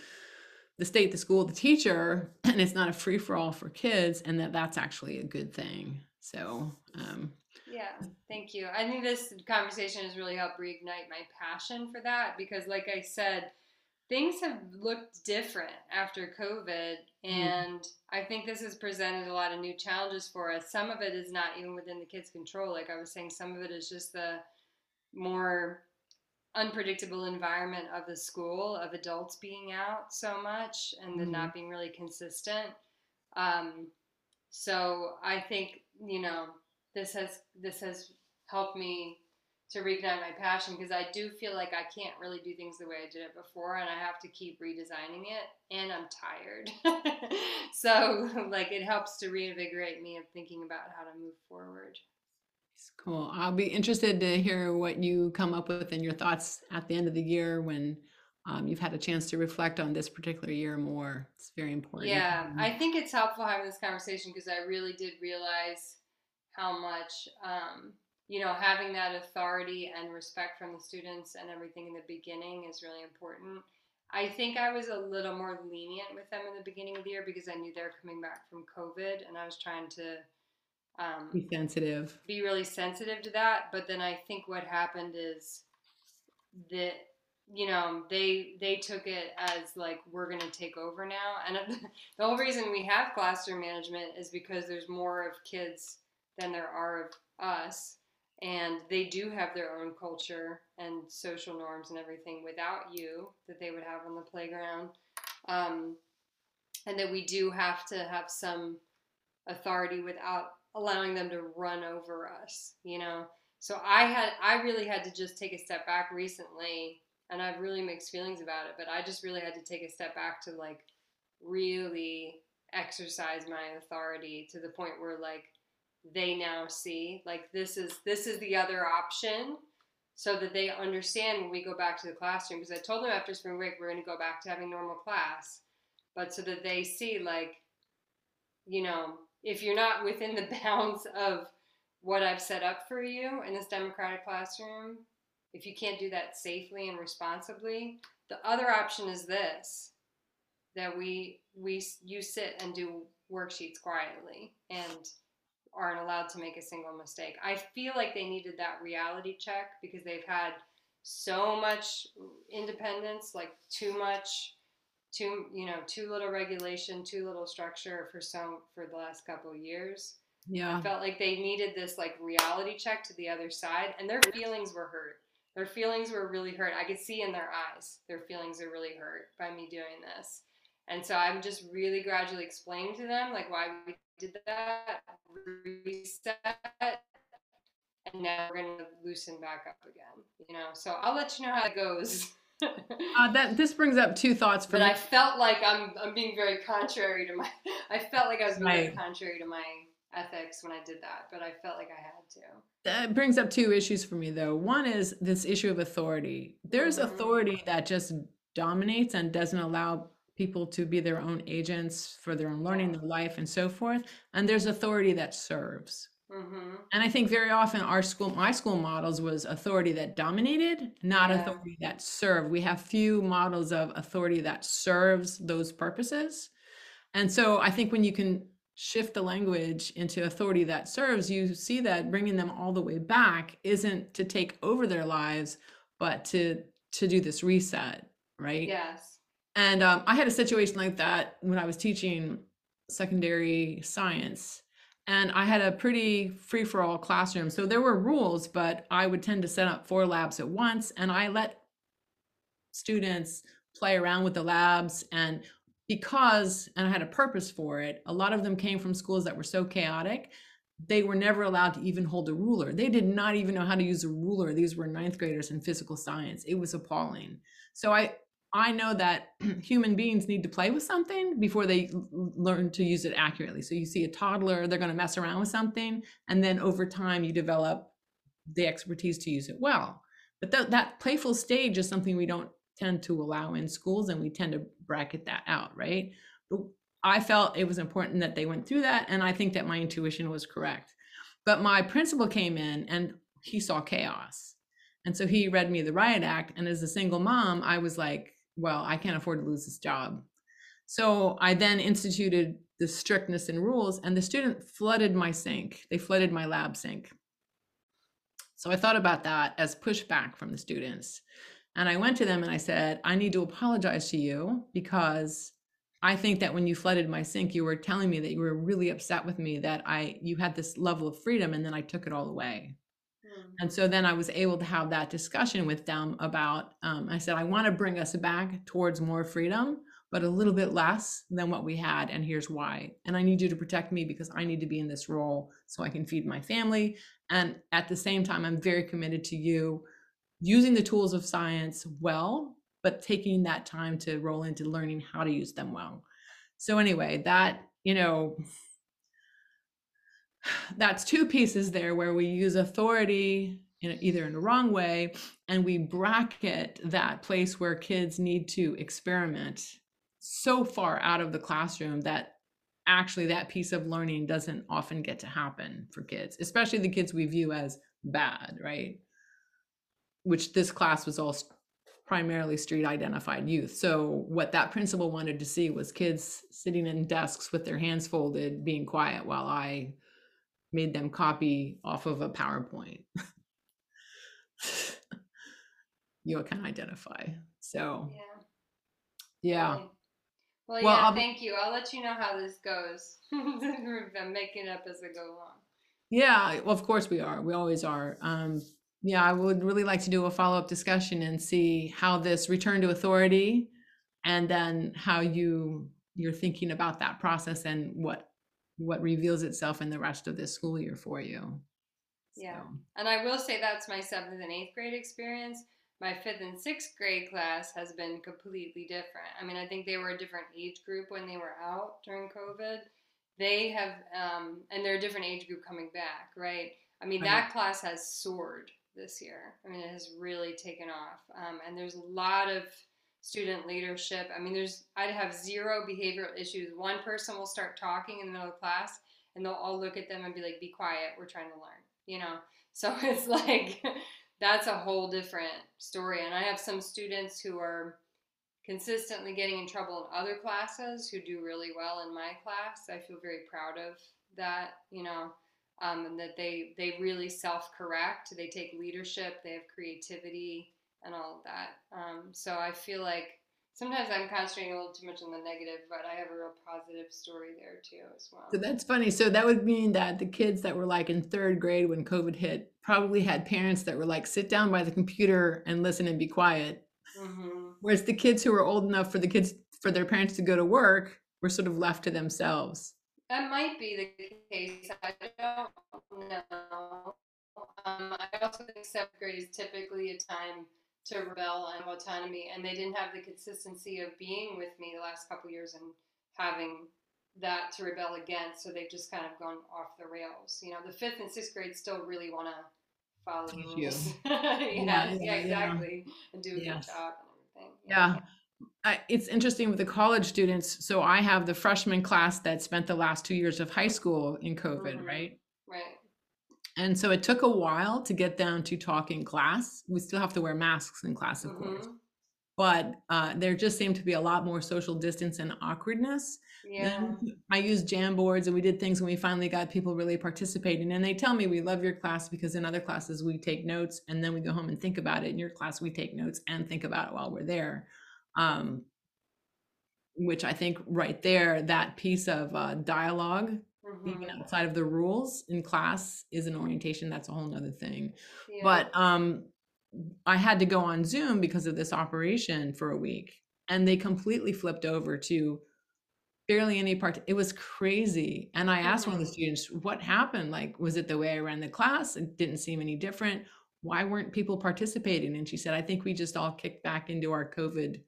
the state, the school, the teacher, and it's not a free for all for kids, and that that's actually a good thing. So, um, Yeah, thank you. I think this conversation has really helped reignite my passion for that because, like I said, things have looked different after COVID. And I think this has presented a lot of new challenges for us. Some of it is not even within the kids' control. Like I was saying, some of it is just the more unpredictable environment of the school, of adults being out so much and then not being really consistent. Um, so I think, you know, this has this has helped me to reignite my passion because I do feel like I can't really do things the way I did it before and I have to keep redesigning it and I'm tired. so like it helps to reinvigorate me of thinking about how to move forward. cool. I'll be interested to hear what you come up with and your thoughts at the end of the year when um, you've had a chance to reflect on this particular year more. It's very important. Yeah, Um, I think it's helpful having this conversation because I really did realize how much, um, you know, having that authority and respect from the students and everything in the beginning is really important. I think I was a little more lenient with them in the beginning of the year because I knew they were coming back from COVID and I was trying to um, be sensitive. be really sensitive to that. But then I think what happened is that you know they they took it as like we're going to take over now, and the whole reason we have classroom management is because there's more of kids than there are of us. And they do have their own culture and social norms and everything without you that they would have on the playground. Um, and that we do have to have some authority without allowing them to run over us, you know. So I had I really had to just take a step back recently and I have really mixed feelings about it, but I just really had to take a step back to like really exercise my authority to the point where like they now see like this is this is the other option so that they understand when we go back to the classroom. Because I told them after spring break we're going to go back to having normal class but so that they see like you know if you're not within the bounds of what I've set up for you in this democratic classroom, if you can't do that safely and responsibly, the other option is this that we we you sit and do worksheets quietly and aren't allowed to make a single mistake. I feel like they needed that reality check because they've had so much independence, like too much too you know too little regulation too little structure for some for the last couple of years Yeah. i felt like they needed this like reality check to the other side and their feelings were hurt their feelings were really hurt i could see in their eyes their feelings are really hurt by me doing this and so i'm just really gradually explaining to them like why we did that reset and now we're going to loosen back up again you know so i'll let you know how it goes Uh, that this brings up two thoughts for but me. I felt like I'm I'm being very contrary to my I felt like I was being very Right. contrary to my ethics when I did that, but I felt like I had to. that brings up two issues for me though. One is this issue of authority. There's Mhm. authority that just dominates and doesn't allow people to be their own agents for their own learning, their life, and so forth. And there's authority that serves. Mm-hmm. And I think very often our school, my school models was authority that dominated, not Yeah. authority that served. We have few models of authority that serves those purposes. And so I think when you can shift the language into authority that serves, you see that bringing them all the way back isn't to take over their lives, but to to do this reset, right? Yes. And um, I had a situation like that when I was teaching secondary science. And I had a pretty free for all classroom. So there were rules, but I would tend to set up four labs at once. And I let students play around with the labs. And because, and I had a purpose for it, a lot of them came from schools that were so chaotic, they were never allowed to even hold a ruler. They did not even know how to use a ruler. These were ninth graders in physical science. It was appalling. So I, I know that human beings need to play with something before they learn to use it accurately. So you see a toddler, they're going to mess around with something, and then over time you develop the expertise to use it well. But th- that playful stage is something we don't tend to allow in schools, and we tend to bracket that out, right? But I felt it was important that they went through that, and I think that my intuition was correct. But my principal came in and he saw chaos. And so he read me the riot act. And as a single mom, I was like, well, I can't afford to lose this job. So I then instituted the strictness and rules, and the student flooded my sink. They flooded my lab sink. So I thought about that as pushback from the students. And I went to them and I said, I need to apologize to you because I think that when you flooded my sink, you were telling me that you were really upset with me that I you had this level of freedom and then I took it all away. Mm. And so then I was able to have that discussion with them about, um, I said, I want to bring us back towards more freedom, but a little bit less than what we had. And here's why. And I need you to protect me because I need to be in this role so I can feed my family. And at the same time, I'm very committed to you using the tools of science well, but taking that time to roll into learning how to use them well. So, anyway, that, you know, that's two pieces there where we use authority in either in the wrong way and we bracket that place where kids need to experiment so far out of the classroom that actually that piece of learning doesn't often get to happen for kids especially the kids we view as bad right which this class was all primarily street identified youth so what that principal wanted to see was kids sitting in desks with their hands folded being quiet while i made them copy off of a PowerPoint. you can identify. So Yeah. yeah. Well, Well, yeah, thank you. I'll let you know how this goes. I'm making up as I go along. yeah. Well, of course we are. We always are. Um, yeah, I would really like to do a follow up discussion and see how this return to authority, and then how you you're thinking about that process and what what reveals itself in the rest of this school year for you. Yeah. So, And I will say that's my seventh and eighth grade experience. My fifth and sixth grade class has been completely different. I mean, I think they were a different age group when they were out during COVID. They have, um, and they're a different age group coming back, right? I mean, that class has soared this year. I mean, it has really taken off. Um, and there's a lot of student leadership. I mean, there's, I'd have zero behavioral issues. One person will start talking in the middle of class and they'll all look at them and be like, be quiet, we're trying to learn, you know? So it's like, that's a whole different story. And I have some students who are consistently getting in trouble in other classes who do really well in my class. I feel very proud of that, you know, um, and that they, they really self correct, they take leadership, they have creativity and all of that. Um, so I feel like sometimes I'm concentrating a little too much on the negative, but I have a real positive story there too as well. So that's funny. So that would mean that the kids that were like in third grade when COVID hit probably had parents that were like, sit down by the computer and listen and be quiet. hmm Whereas the kids who were old enough for the kids for their parents to go to work were sort of left to themselves. That might be the case. I don't know. Um, I also think seventh grade is typically a time to rebel and autonomy, and they didn't have the consistency of being with me the last couple years and having that to rebel against. So they've just kind of gone off the rails. You know, the fifth and sixth grade still really want to follow the you. rules. yeah, Yeah, yeah, yeah, yeah. exactly, and do a Yes. good job and everything. Yeah. I, it's interesting with the college students. So I have the freshman class that spent the last two years of high school in COVID, Mhm. right? Right. And so it took a while to get down to talk in class. We still have to wear masks in class, of course. Mhm. But uh, there just seemed to be a lot more social distance and awkwardness. Yeah. Then I used Jamboards and we did things when we finally got people really participating. And they tell me we love your class because in other classes we take notes and then we go home and think about it. In your class, we take notes and think about it while we're there. Um, which I think right there, that piece of uh, dialogue, even Mhm. outside of the rules in class, is an orientation. That's a whole nother thing Yeah. but um i had to go on zoom because of this operation for a week and they completely flipped over to barely any part it was crazy and i asked one of the Mhm. students what happened like was it the way i ran the class it didn't seem any different why weren't people participating and she said i think we just all kicked back into our covid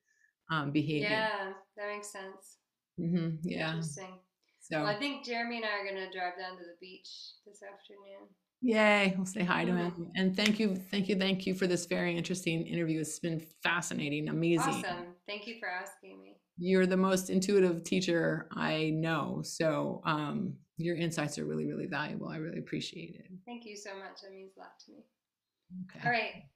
um, behavior yeah, that makes sense. Mm-hmm, yeah Interesting. so Well, I think Jeremy and I are gonna drive down to the beach this afternoon. Yay, we'll say hi to Mhm. him. And thank you, thank you, thank you for this very interesting interview. It's been fascinating, amazing. Awesome. Thank you for asking me. You're the most intuitive teacher I know. So um, your insights are really, really valuable. I really appreciate it. Thank you so much. That means a lot to me. Okay. All right.